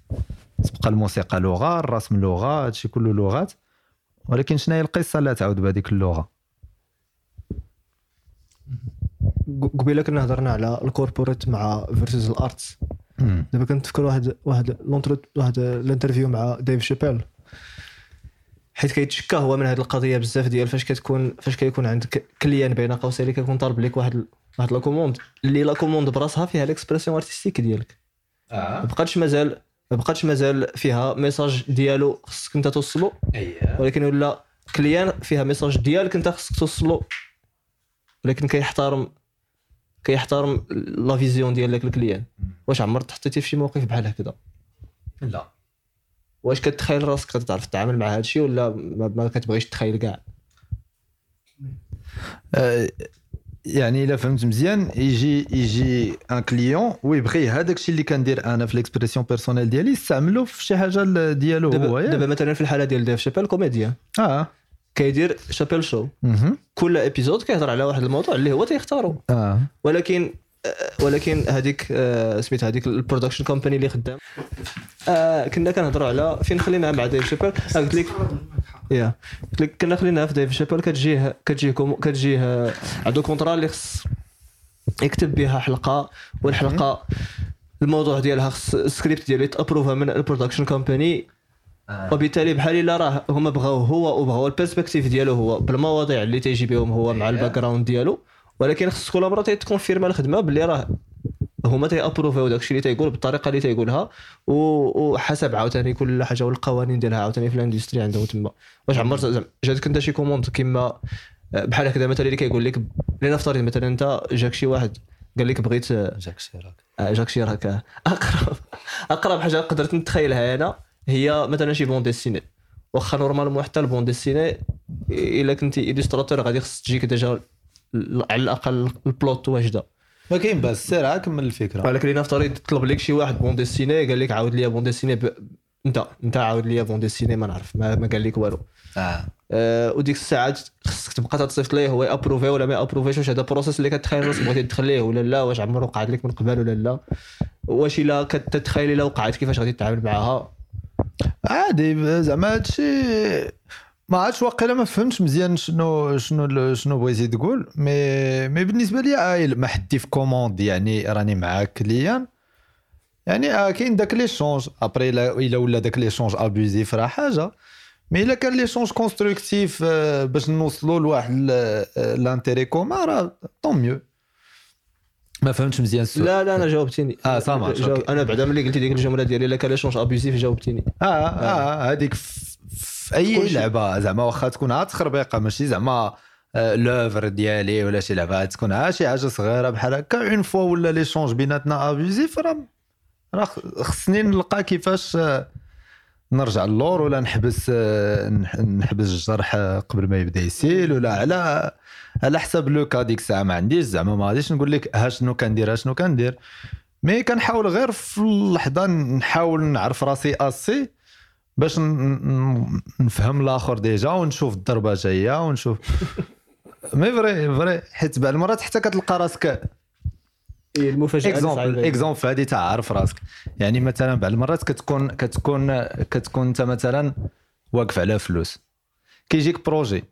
تبقى الموسيقى لغة الرسم لغة هادشي كله لغات. ولكن شنو هي القصة لا تعود بهذيك اللغة. قبيلة كنا هضرنا على ال corporate مع versus ال arts. دابا كنتفكر واحد واحد واحد ال interview مع Dave Chappelle حيت كيتشكى هو من هذه القضية بزاف ديال فاش كتكون فاش كيكون عندك client بين قوسين اللي كيكون طالب لك واحد واحد la commande اللي la commande براسها فيها l'expression artistique ديالك. ما بقاتش مازال ما بقاتش مازال فيها message ديالو خصك انت توصلو ولكن و le client فيها message ديالك انت خصك توصلو. ولكن كيحترم كيحترم la vision ديال داك ال client. واش عمرك تحطيتي في شي موقف بحال هكذا؟ لا. واش كتخيل راسك غتعرف تتعامل مع هذا الشيء ولا ما, كتبغيش تخيل كاع؟ آه، يعني إلا فهمت مزيان يجي يجي un client ويبغي هذاك الشيء اللي كندير أنا في l'expression personnelle ديالي يستعملو في شي حاجة ديالو هو دابا مثلا في الحالة ديال ديف شابيل comédien. آه. كيدير Chappelle's Show. كل épisode كيهضر على واحد الموضوع اللي هو تيختارو آه. ولكن آه، ولكن هذيك آه، سميت هذيك ال production company اللي خدام. آه، كنا كنهضروا على فين خليناها مع ديف شابيل آه، قلت لك Yeah. قلت لك كنا خليناها في ديف شابيل كتجيه كتجيه كتجيه عنده contrat اللي خص يكتب بها حلقة والحلقة الموضوع ديالها خص السكريبت ديالو يت approuva من ال production company وبالتالي بحال إلا راه هما بغاو هو وبغاو ال perspective ديالو هو بالمواضيع اللي تيجي بهم هو مع ال background ديالو ولكن خص كل مرة تيت confirma الخدمة باللي راه هما تي approuviw داكشي اللي تيقول بالطريقة اللي تيقولها وحسب عاوتاني كل حاجة والقوانين ديالها عاوتاني في ال industry عندهم تما. واش عمر زعما جاتك أنت شي commande كيما بحال هكذا مثلا اللي كيقول لك لنفترض مثلا أنت جاك شي واحد قال لك بغيت جاك شيراك. آه، جاك شيراك. اقرب أقرب حاجة قدرت نتخيلها أنا هي مثلا شي bande dessinée. واخا normalement حتى ال bande dessinée إلا كنتي illustrateur غادي خص تجيك déjà على الأقل ال plot واجده ما كاين باس سير عا كمل الفكرة. ولكن لنفترض طلب لك شي واحد bande dessinée قال لك عاود لي bande dessinée ب... انت انت عاود لي bande dessinée ما نعرف ما, ما قال لك والو. آه. أه وديك الساعات خصك تبقى تصيفط ليه هو approuvé ولا ما approuvé ش واش هذا process اللي كتخيل راسك بغيتي تدخل ليه ولا لا واش عمره وقعت لك من قبل ولا لا واش إلا كتتخيل الا وقعت كيفاش غادي تتعامل معها عادي زعما هادشي ما عادش واقيلا ما فهمتش مزيان شنو شنو شنو بغيتي تقول مي مي بالنسبة لي آه ما حدي في commande يعني راني معاك client. يعني آه كاين داك l'échange après الا ولا داك l'échange abusif راه حاجة. mais إلا كان l'échange constructif آه، باش نوصلوا لواحد آه، l'intérêt commun راه tant mieux ما فهمتش مزيان السؤال. لا لا أنا جاوبتيني. آه، جاوب- OK. أنا بعدا ملي قلتي ديك الجملة ديالي إلا كان l'échange abusif جاوبتيني. آه آه هذيك في في أي. لعبة زعما واخا تكون عاد تخربيقة ماشي زعما آه، l'œuvre ديالي ولا شي لعبة تكون ها شي حاجة صغيرة بحال هكا. une fois ولا l'échange بيناتنا abusif راه راه خصني نلقى كيفاش آه، نرجع للور ولا نحبس آه، نح- نحبس الجرح آه، قبل ما يبدأ يسيل ولا على على حسب le cas ديك الساعة ما عنديش. زعما ما غاديش نقول لك ها شنو كندير ها شنو كندير. mais كنحاول غير في اللحظة نحاول نعرف راسي aussi باش نفهم الآخر déjà ونشوف الضربة جاية ونشوف. mais vrai vrai حيت بعض المرات حتى كتلقى راسك. المفاجأة exemple exemple هذه تعرف راسك. يعني مثلا بعض المرات كتكون كتكون كتكون أنت مثلا واقف على فلوس. كيجيك projet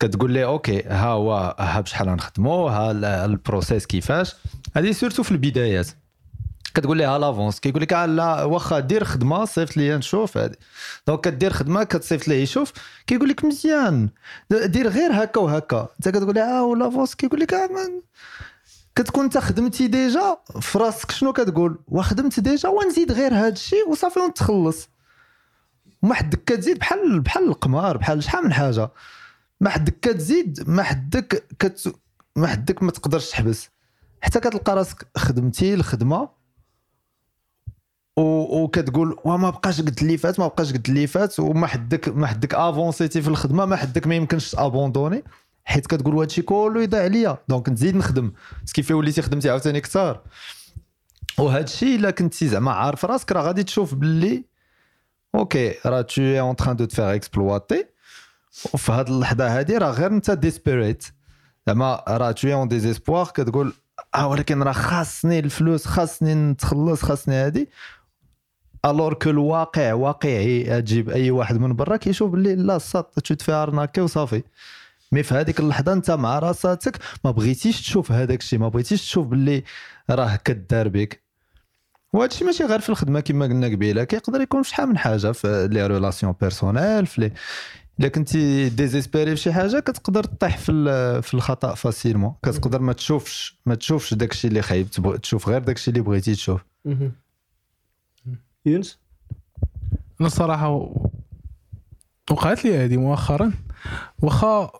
كتقول لي OK ها هو ها بشحال غنخدمو ها ال- ال process كيفاش. هذه surtout في البدايات. كتقول لي ها l'avance كيقول لك آه لا واخا دير خدمة صيفط لي نشوف هذه donc كدير خدمة كتصيفط ليه يشوف. كيقول لك مزيان دير غير هكا وهكا. انت كتقول لي آه l'avance كيقول لك ما- كتكون انت خدمتي ديجا في راسك. شنو كتقول؟ وخدمت ديجا ونزيد غير هذا الشيء وصافي ونتخلص ما حدك كتزيد بحال بحال القمار بحال شحال من حاجة. ما حدك كتزيد ما حدك كت ما حدك ما تقدرش تحبس. حتى كتلقى راسك خدمتي الخدمة. وكتقول وما بقاش قد اللي فات ما بقاش قد اللي فات وما حدك ما حدك avancé تي في الخدمة ما حدك ما يمكنش ت abandonner حيت كتقول هادشي كله يضيع عليا donc نزيد نخدم بس كيف وليتي خدمتي عاوتاني كثار وهذا الشيء إلا كنتي زعما عارف راسك راه غادي تشوف باللي OK راه tu es en train de te faire exploiter وفي هذه اللحظة هذه راه غير انت desperate زعما راه tu es en désespoir كتقول آه ولكن راه خاصني الفلوس خاصني نتخلص خاصني هذه alors que الواقع واقعي تجيب أي واحد من برا كيشوف باللي là ça tu te fais arnaquer وصافي. mais في هذيك اللحظة أنت مع راساتك ما بغيتيش تشوف هذاك الشيء ما بغيتيش تشوف باللي راه كدار بك وهذا الشيء ماشي غير في الخدمة كما قلنا قبيلة كيقدر يكون شحال من حاجة في les relations personnelles في إلا كنتي désespéré في شي حاجة كتقدر تطيح في في الخطأ facilement. كتقدر ما تشوفش ما تشوفش داك الشيء اللي خايب تشوف غير داك الشيء اللي بغيتي تشوف. يونس؟ أنا الصراحه وقعت لي هذه مؤخرا. واخا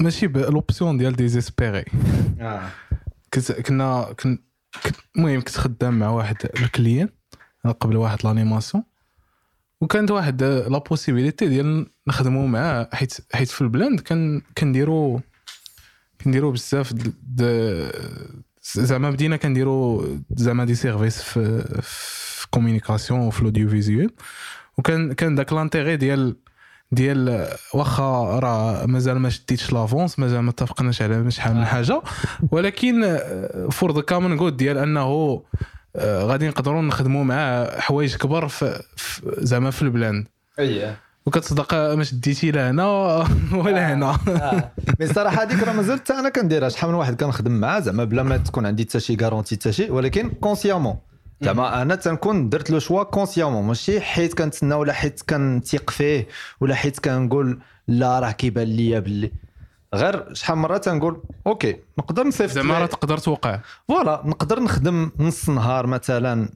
ماشي بال option ديال désespéré. كنت كنا كن كنت- المهم كنت خدام مع واحد ال client قبل واحد l'animation. وكانت واحد la possibilité ديال نخدموا معاه حيت حيت في البلاند كان كنديروا كنديروا بزاف زعما بدينا كنديروا زعما des services في في communication وفي ال audiovisuel وكان كان داك l'intérêt ديال ديال واخا راه مازال ما شديتش l'avance مازال ما اتفقناش على شحال من حاجة. ولكن for the common good ديال أنه آه، غادي نقدروا نخدموا مع حوايج كبر في زعما في ال plan اييه وكتصدق ما شديتي لا هنا ولا هنا. مي الصراحه هذيك راه مازال حتى أنا كنديرها. شحال من واحد كنخدم معاه زعما بلا ما تكون عندي حتى شي garantie حتى شي. ولكن consciemment زعما أنا تنكون درت le choix consciemment ماشي حيت كنتسنى ولا حيت كنثيق فيه ولا حيت كنقول لا راه كيبان ليا باللي غير شحال مرة تنقول okay نقدر نصيفط زعما راه تقدر توقع. voilà نقدر نخدم نص نهار مثلا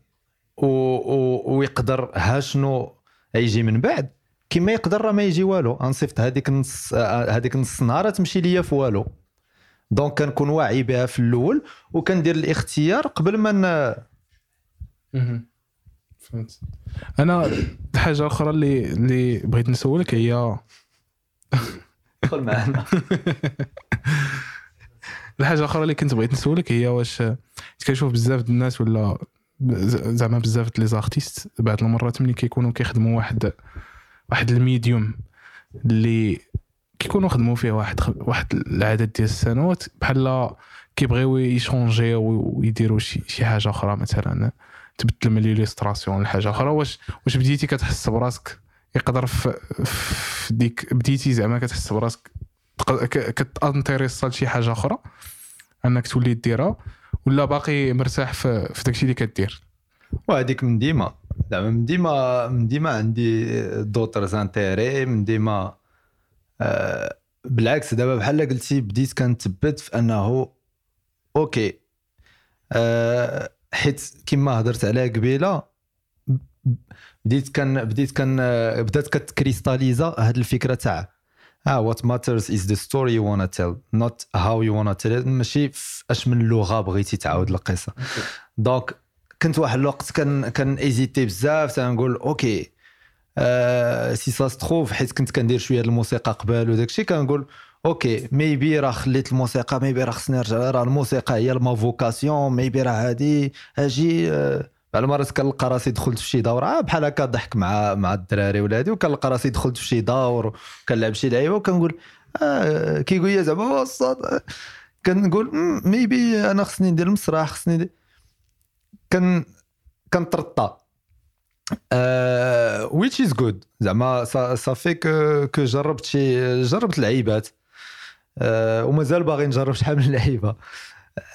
و... و... ويقدر ها شنو يجي من بعد. كما يقدر راه ما يجي والو. غنصيفط هذيك آه، هذيك نص نهار تمشي ليا في والو. دونك كنكون واعي بها في الأول وكندير الاختيار قبل ما ن... فهمت. أنا الحاجة الاخرى اللي اللي بغيت نسولك هي دخل معنا. الحاجة الاخرى اللي كنت بغيت نسولك هي واش كنشوف بزاف الناس ولا زعما بزاف les artistes بعض المرات ملي كيكونوا كيخدموا واحد واحد ال médium اللي كيكونوا خدموا فيه واحد واحد العدد ديال السنوات بحال كيبغيو يchangeيو ويديروا شي شي حاجة أخرى مثلا. تبدل من l'illustration لحاجه أخرى. واش واش بديتي كتحس براسك يقدر في, ديك بديتي زعما كتحس براسك تق- ك- كت intéressa لشي حاجة أخرى؟ أنك تولي ديرها ولا باقي مرتاح في, داكشي اللي كدير؟ وهذيك من ديما. زعما من ديما من ديما عندي d'autres intérêts من ديما آه بالعكس دابا بحال قلتي بديت كنثبت في أنه okay آه حيت كما هضرت عليها قبيلة بديت كان بديت كان بدات كت cristallisa هاد الفكرة تاع آه what matters is the story you wanna tell not how you wanna tell ماشي اش من لغة بغيتي تعاود القصة donc كنت واحد الوقت كان كان hésiter بزاف تنقول okay آه si ça se trouve حيت كنت كندير شوية الموسيقى قبل وداك الشيء كنقول okay maybe راه خليت الموسيقى maybe راه خصني نرجع. راه الموسيقى هي ma vocation maybe راه هادي. أجي آه بعض المرات كنلقى راسي دخلت في شي دوره آه بحال هكا ضحك مع مع الدراري ولا هادي وكنلقى راسي دخلت في شي دور وكنلعب شي لعيبة وكنقول آه كيقول لي زعما وسط كنقول maybe أنا خصني ندير المسرح خصني ندير. كن كنطرطا ويتش از جود زعما صافي que جربت شي جربت لعيبات. آه، ومازال باغي نجرب شحال من لعيبة.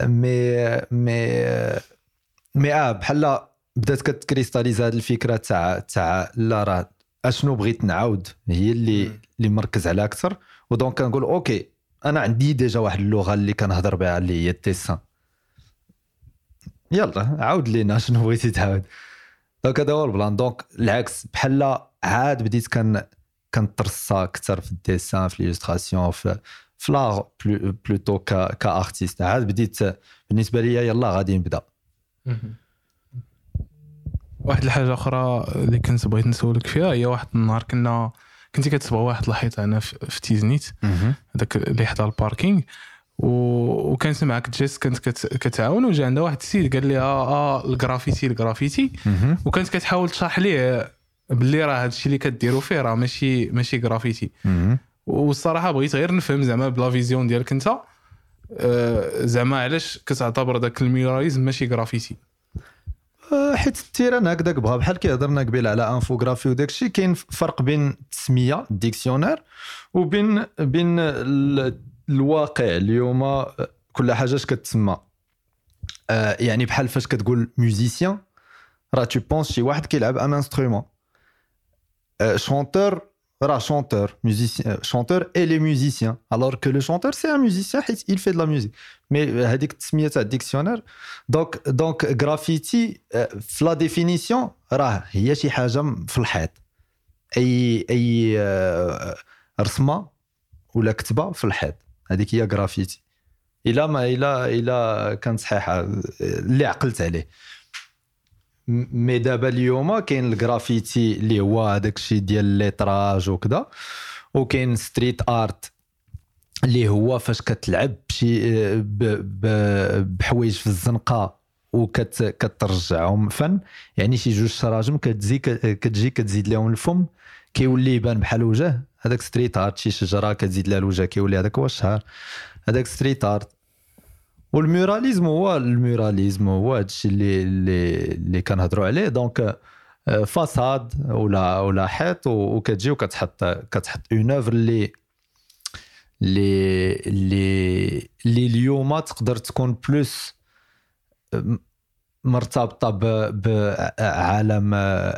مي مي مي آه بحال بدات كت cristallise هذه الفكرة تاع تاع لا راه أشنو بغيت نعاود؟ هي اللي اللي مركز عليها أكثر. و donc كنقول okay أنا عندي déjà واحد اللغة اللي كنهضر بها اللي هي ال dessin يلا عاود لينا شنو بغيتي تعاود. donc هذا هو ال plan. donc العكس بحال عاد بديت كان كنترصى أكثر في ال dessin في l'illustration في في لا plutôt ك artiste. عاد بديت بالنسبة لي يلا غادي نبدأ. واحد الحاجة أخرى اللي كنت بغيت نسولك فيها هي واحد النهار كنا كنتي كتصبغي واحد الحيط هنا في تيزنيت. هذاك اللي حدا ال parking. و... وكانت معك جيس كانت كت... كتعاون وجا عندها واحد السيد قال لي آه, آه ال graffiti ال graffiti وكانت كتحاول تشرح ليه باللي راه هادشي اللي كديروا فيه راه ماشي ماشي جرافيتي والصراحة بغيت غير نفهم زعما ب la vision ديالك انت. آه، زعما علاش كتعتبر داك ال muralisme ماشي جرافيتي آه، حيت ال terrain هكذاك بغا بحال كي هضرنا قبيل على infographie وداك الشيء كاين فرق بين التسمية ال dictionnaire وبين بين ال- الواقع اليوم آه، كل حاجة اش كتسمى. يعني بحال فاش كتقول musicien راه tu penses شي واحد كيلعب un instrument chanteur راه chanteur musicien chanteur et les musiciens alors que le chanteur c'est un musicien حيت il fait de la musique. mais هذيك التسميه تاع ال dictionnaire donc donc graffiti في la définition راه هي شي حاجة في الحيط اي اي رسمه ولا كتبه في الحيط هذيك هي غرافيتي الا ما الا الا كانت صحيحه اللي عقلت عليه mais دابا اليوم كاين الجرافيتي اللي هو هذاك الشيء ديال ال lettrage وكذا وكاين street art اللي هو فاش كتلعب بشي بحوايج في الزنقة وكترجعهم فن يعني شي جوج شراجم كتزي كتجي كتزيد لهم الفم كيولي يبان بحال وجه. هذاك street art شي شجرة كتزيد لها الوجه كيولي هذاك هو الشهر. هذاك street art وال muralisme هو ال muralisme هو هادشي اللي اللي اللي كنهضروا عليه. donc آه، façade ولا ولا حيط وكتجي وكتحط كتحط une œuvre اللي اللي اللي اليوم تقدر تكون plus مرتبطة بعالم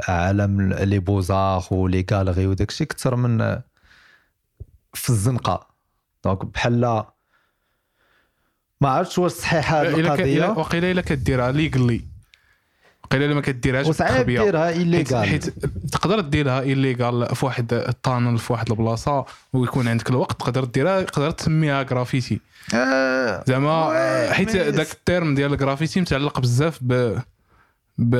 عالم les beaux-arts و les galeries وداك الشيء أكثر من في الزنقة. donc بحال ما عرفتش واش صحيحة هذه القضية. وقيلا إلا كديرها légal وقيلا إلا ما كديرهاش وصعيب ديرها حيت, illégal حيت تقدر ديرها illégal في واحد ال tunnel في واحد البلاصة ويكون عندك الوقت تقدر ديرها تقدر تسميها جرافيتي آه، زعما حيت ذاك ال terme ديال الجرافيتي متعلق بزاف ب ب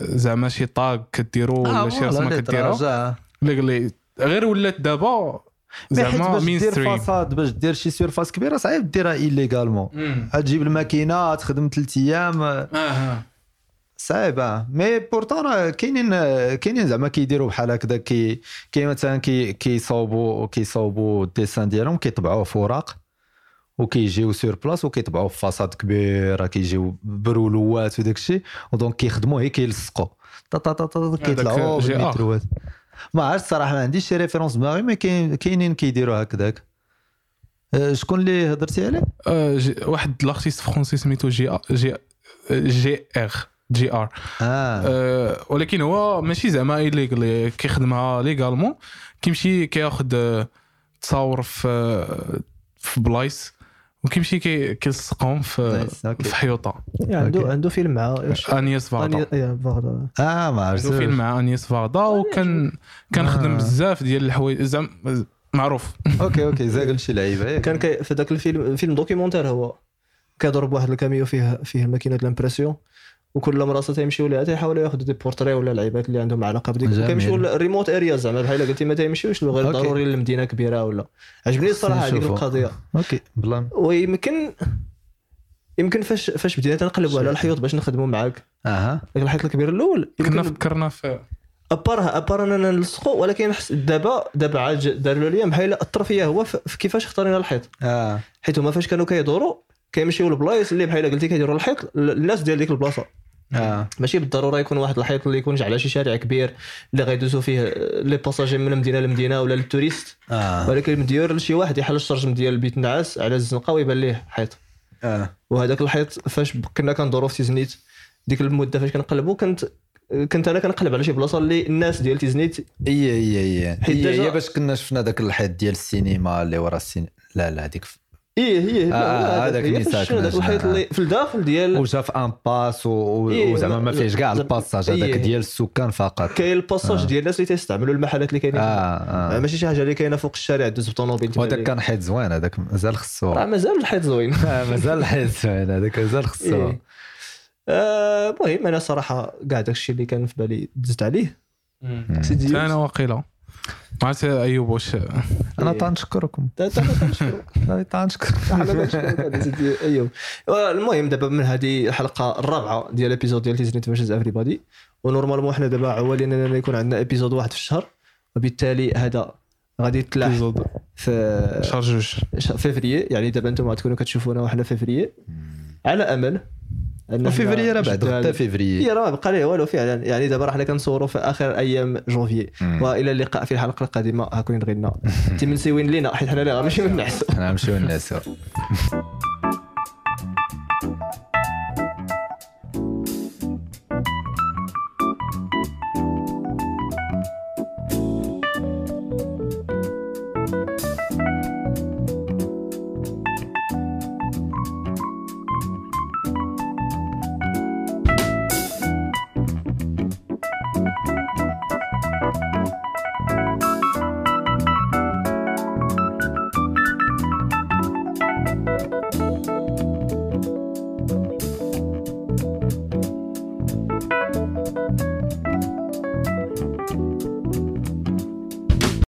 زعما شي tag كديرو آه، ولا شي رسمة كديرها. légal غير ولات دابا زعما باش مين دير façade باش دير شي surface كبيرة صعيب ديرها illégalement تجيب الماكينة تخدم ثلاث أيام. صعيب آه. mais pourtant راه كاينين كاينين زعما كيديروا بحال هكذا كي كاين مثلا كي كيصاوبوا كيصاوبوا ال dessins ديالهم كيطبعوه في أوراق وكيجيو sur place وكيطبعوه في façade كبيره كيجيو برولوات وداك الشيء و donc كيخدموا هي كيلصقوا. طا طا طا طا كيطلعوا. بالمتروات ما عرفت الصراحه ما عنديش شي référence باغي mais كاين كاينين كيديروا هكذاك. أه، شكون اللي هضرتي عليه؟ جي- واحد l'artiste français سميتو J J JR JR آه، ولكن هو ماشي زعما illégal كيخدمها légalement كيمشي كياخذ آه، تصاور في في بلايص. وكيمشي كي- كيلصقهم في. في حيوطة. يعني عنده okay. عنده فيلم مع Agnès Varda آه ما عرفتش عنده فيلم مع Agnès Varda وكان كان خدم آه. بزاف ديال الحوايج زعما معروف. okay okay زاقل شي لعيبة؟ كان كي في ذاك الفيلم فيلم documentaire هو. كيضرب واحد الكاميو فيه فيه ماكينه ال impression وكل مراسة تيمشيو ليها تيحاولوا ياخذوا des portraits ولا لعيبات اللي عندهم علاقة بديك. جميل. وكيمشيو ال remote area زعما بحال قلتي ما تيمشيوش غير. ضروري للمدينه كبيرة ولا. عجبني الصراحة هذيك. القضية. okay بلان. ويمكن يمكن فاش فاش بدينا تنقلبوا على الحيوط باش نخدموا معاك. أها. ذاك الحيط الكبير الأول كنا فكرنا في أبارها ابار إننا نلصقوا ولكن حس- دابا دابا عاد داروا ليا بحال اثر فيا هو في كيفاش اختارينا الحيط. آه. حيت هما فاش كانوا كيدوروا كيمشيو لبلايص اللي بحال قلتي كيديروا الحيط ل- الناس ديال ديك البلاصة. آه. ماشي بالضرورة يكون واحد الحيط اللي يكون على شي شارع كبير اللي غيدوزوا فيه les passagers من مدينة لمدينة ولا لل touristes. آه. ولكن مدير لشي واحد يحل الشرجم ديال البيت النعاس على الزنقة ويبان ليه حيط. آه. وهذاك الحيط فاش كنا كندوروا في تيزنيت ديك المدة فاش كنقلبوا كنت كنت أنا كنقلب على شي بلاصة اللي الناس ديال تيزنيت حيت هي déjà- هي باش كنا شفنا ذاك الحيط ديال السينما اللي ورا السينما لا لا هذيك إيه هي لا، آه، لا، هذاك اللي هذاك الحيط. اللي في الداخل ديال وجا في ان باس إيه، وزعما ما فيهش كاع ال passage هذاك إيه. ديال السكان فقط كاين ال passage آه. ديال الناس اللي تيستعملوا المحلات اللي كاينين آه تما. آه ماشي شي حاجة اللي كاينة فوق الشارع دوز بطوموبيل تما وهذاك كان حيط زوين هذاك مازال خصو راه مازال الحيط زوين آه، مازال الحيط زوين هذاك مازال خصو إيه. آه، المهم أنا صراحة كاع داك الشيء اللي كان في بالي دزت عليه سيدي أنا واقيلا ما عرفت ايوب واش أنا. تنشكركم تا- تنشكرك. ايوب المهم دابا من هذه الحلقة الرابعة ديال ال épisode ديال تيزنيت versus everybody و normalement حنا دابا عوالين أننا يكون عندنا épisode واحد في الشهر وبالتالي هذا غادي يتلاح épisode في شهر جوج. فيفري يعني دابا أنتم غتكونوا كتشوفونا وحنا فيفري على أمل فيفري راه بعد حتى فيفري هي راه بقى ليه والو فعلا يعني دابا راه حنا كنصوروا في آخر أيام جونفي. وإلى اللقاء في الحلقة القادمة. هاكون غينا غيرنا. تمنسيوين لينا. حيت حنا اللي غنمشيو نعسو غنمشيو نعسو Thank you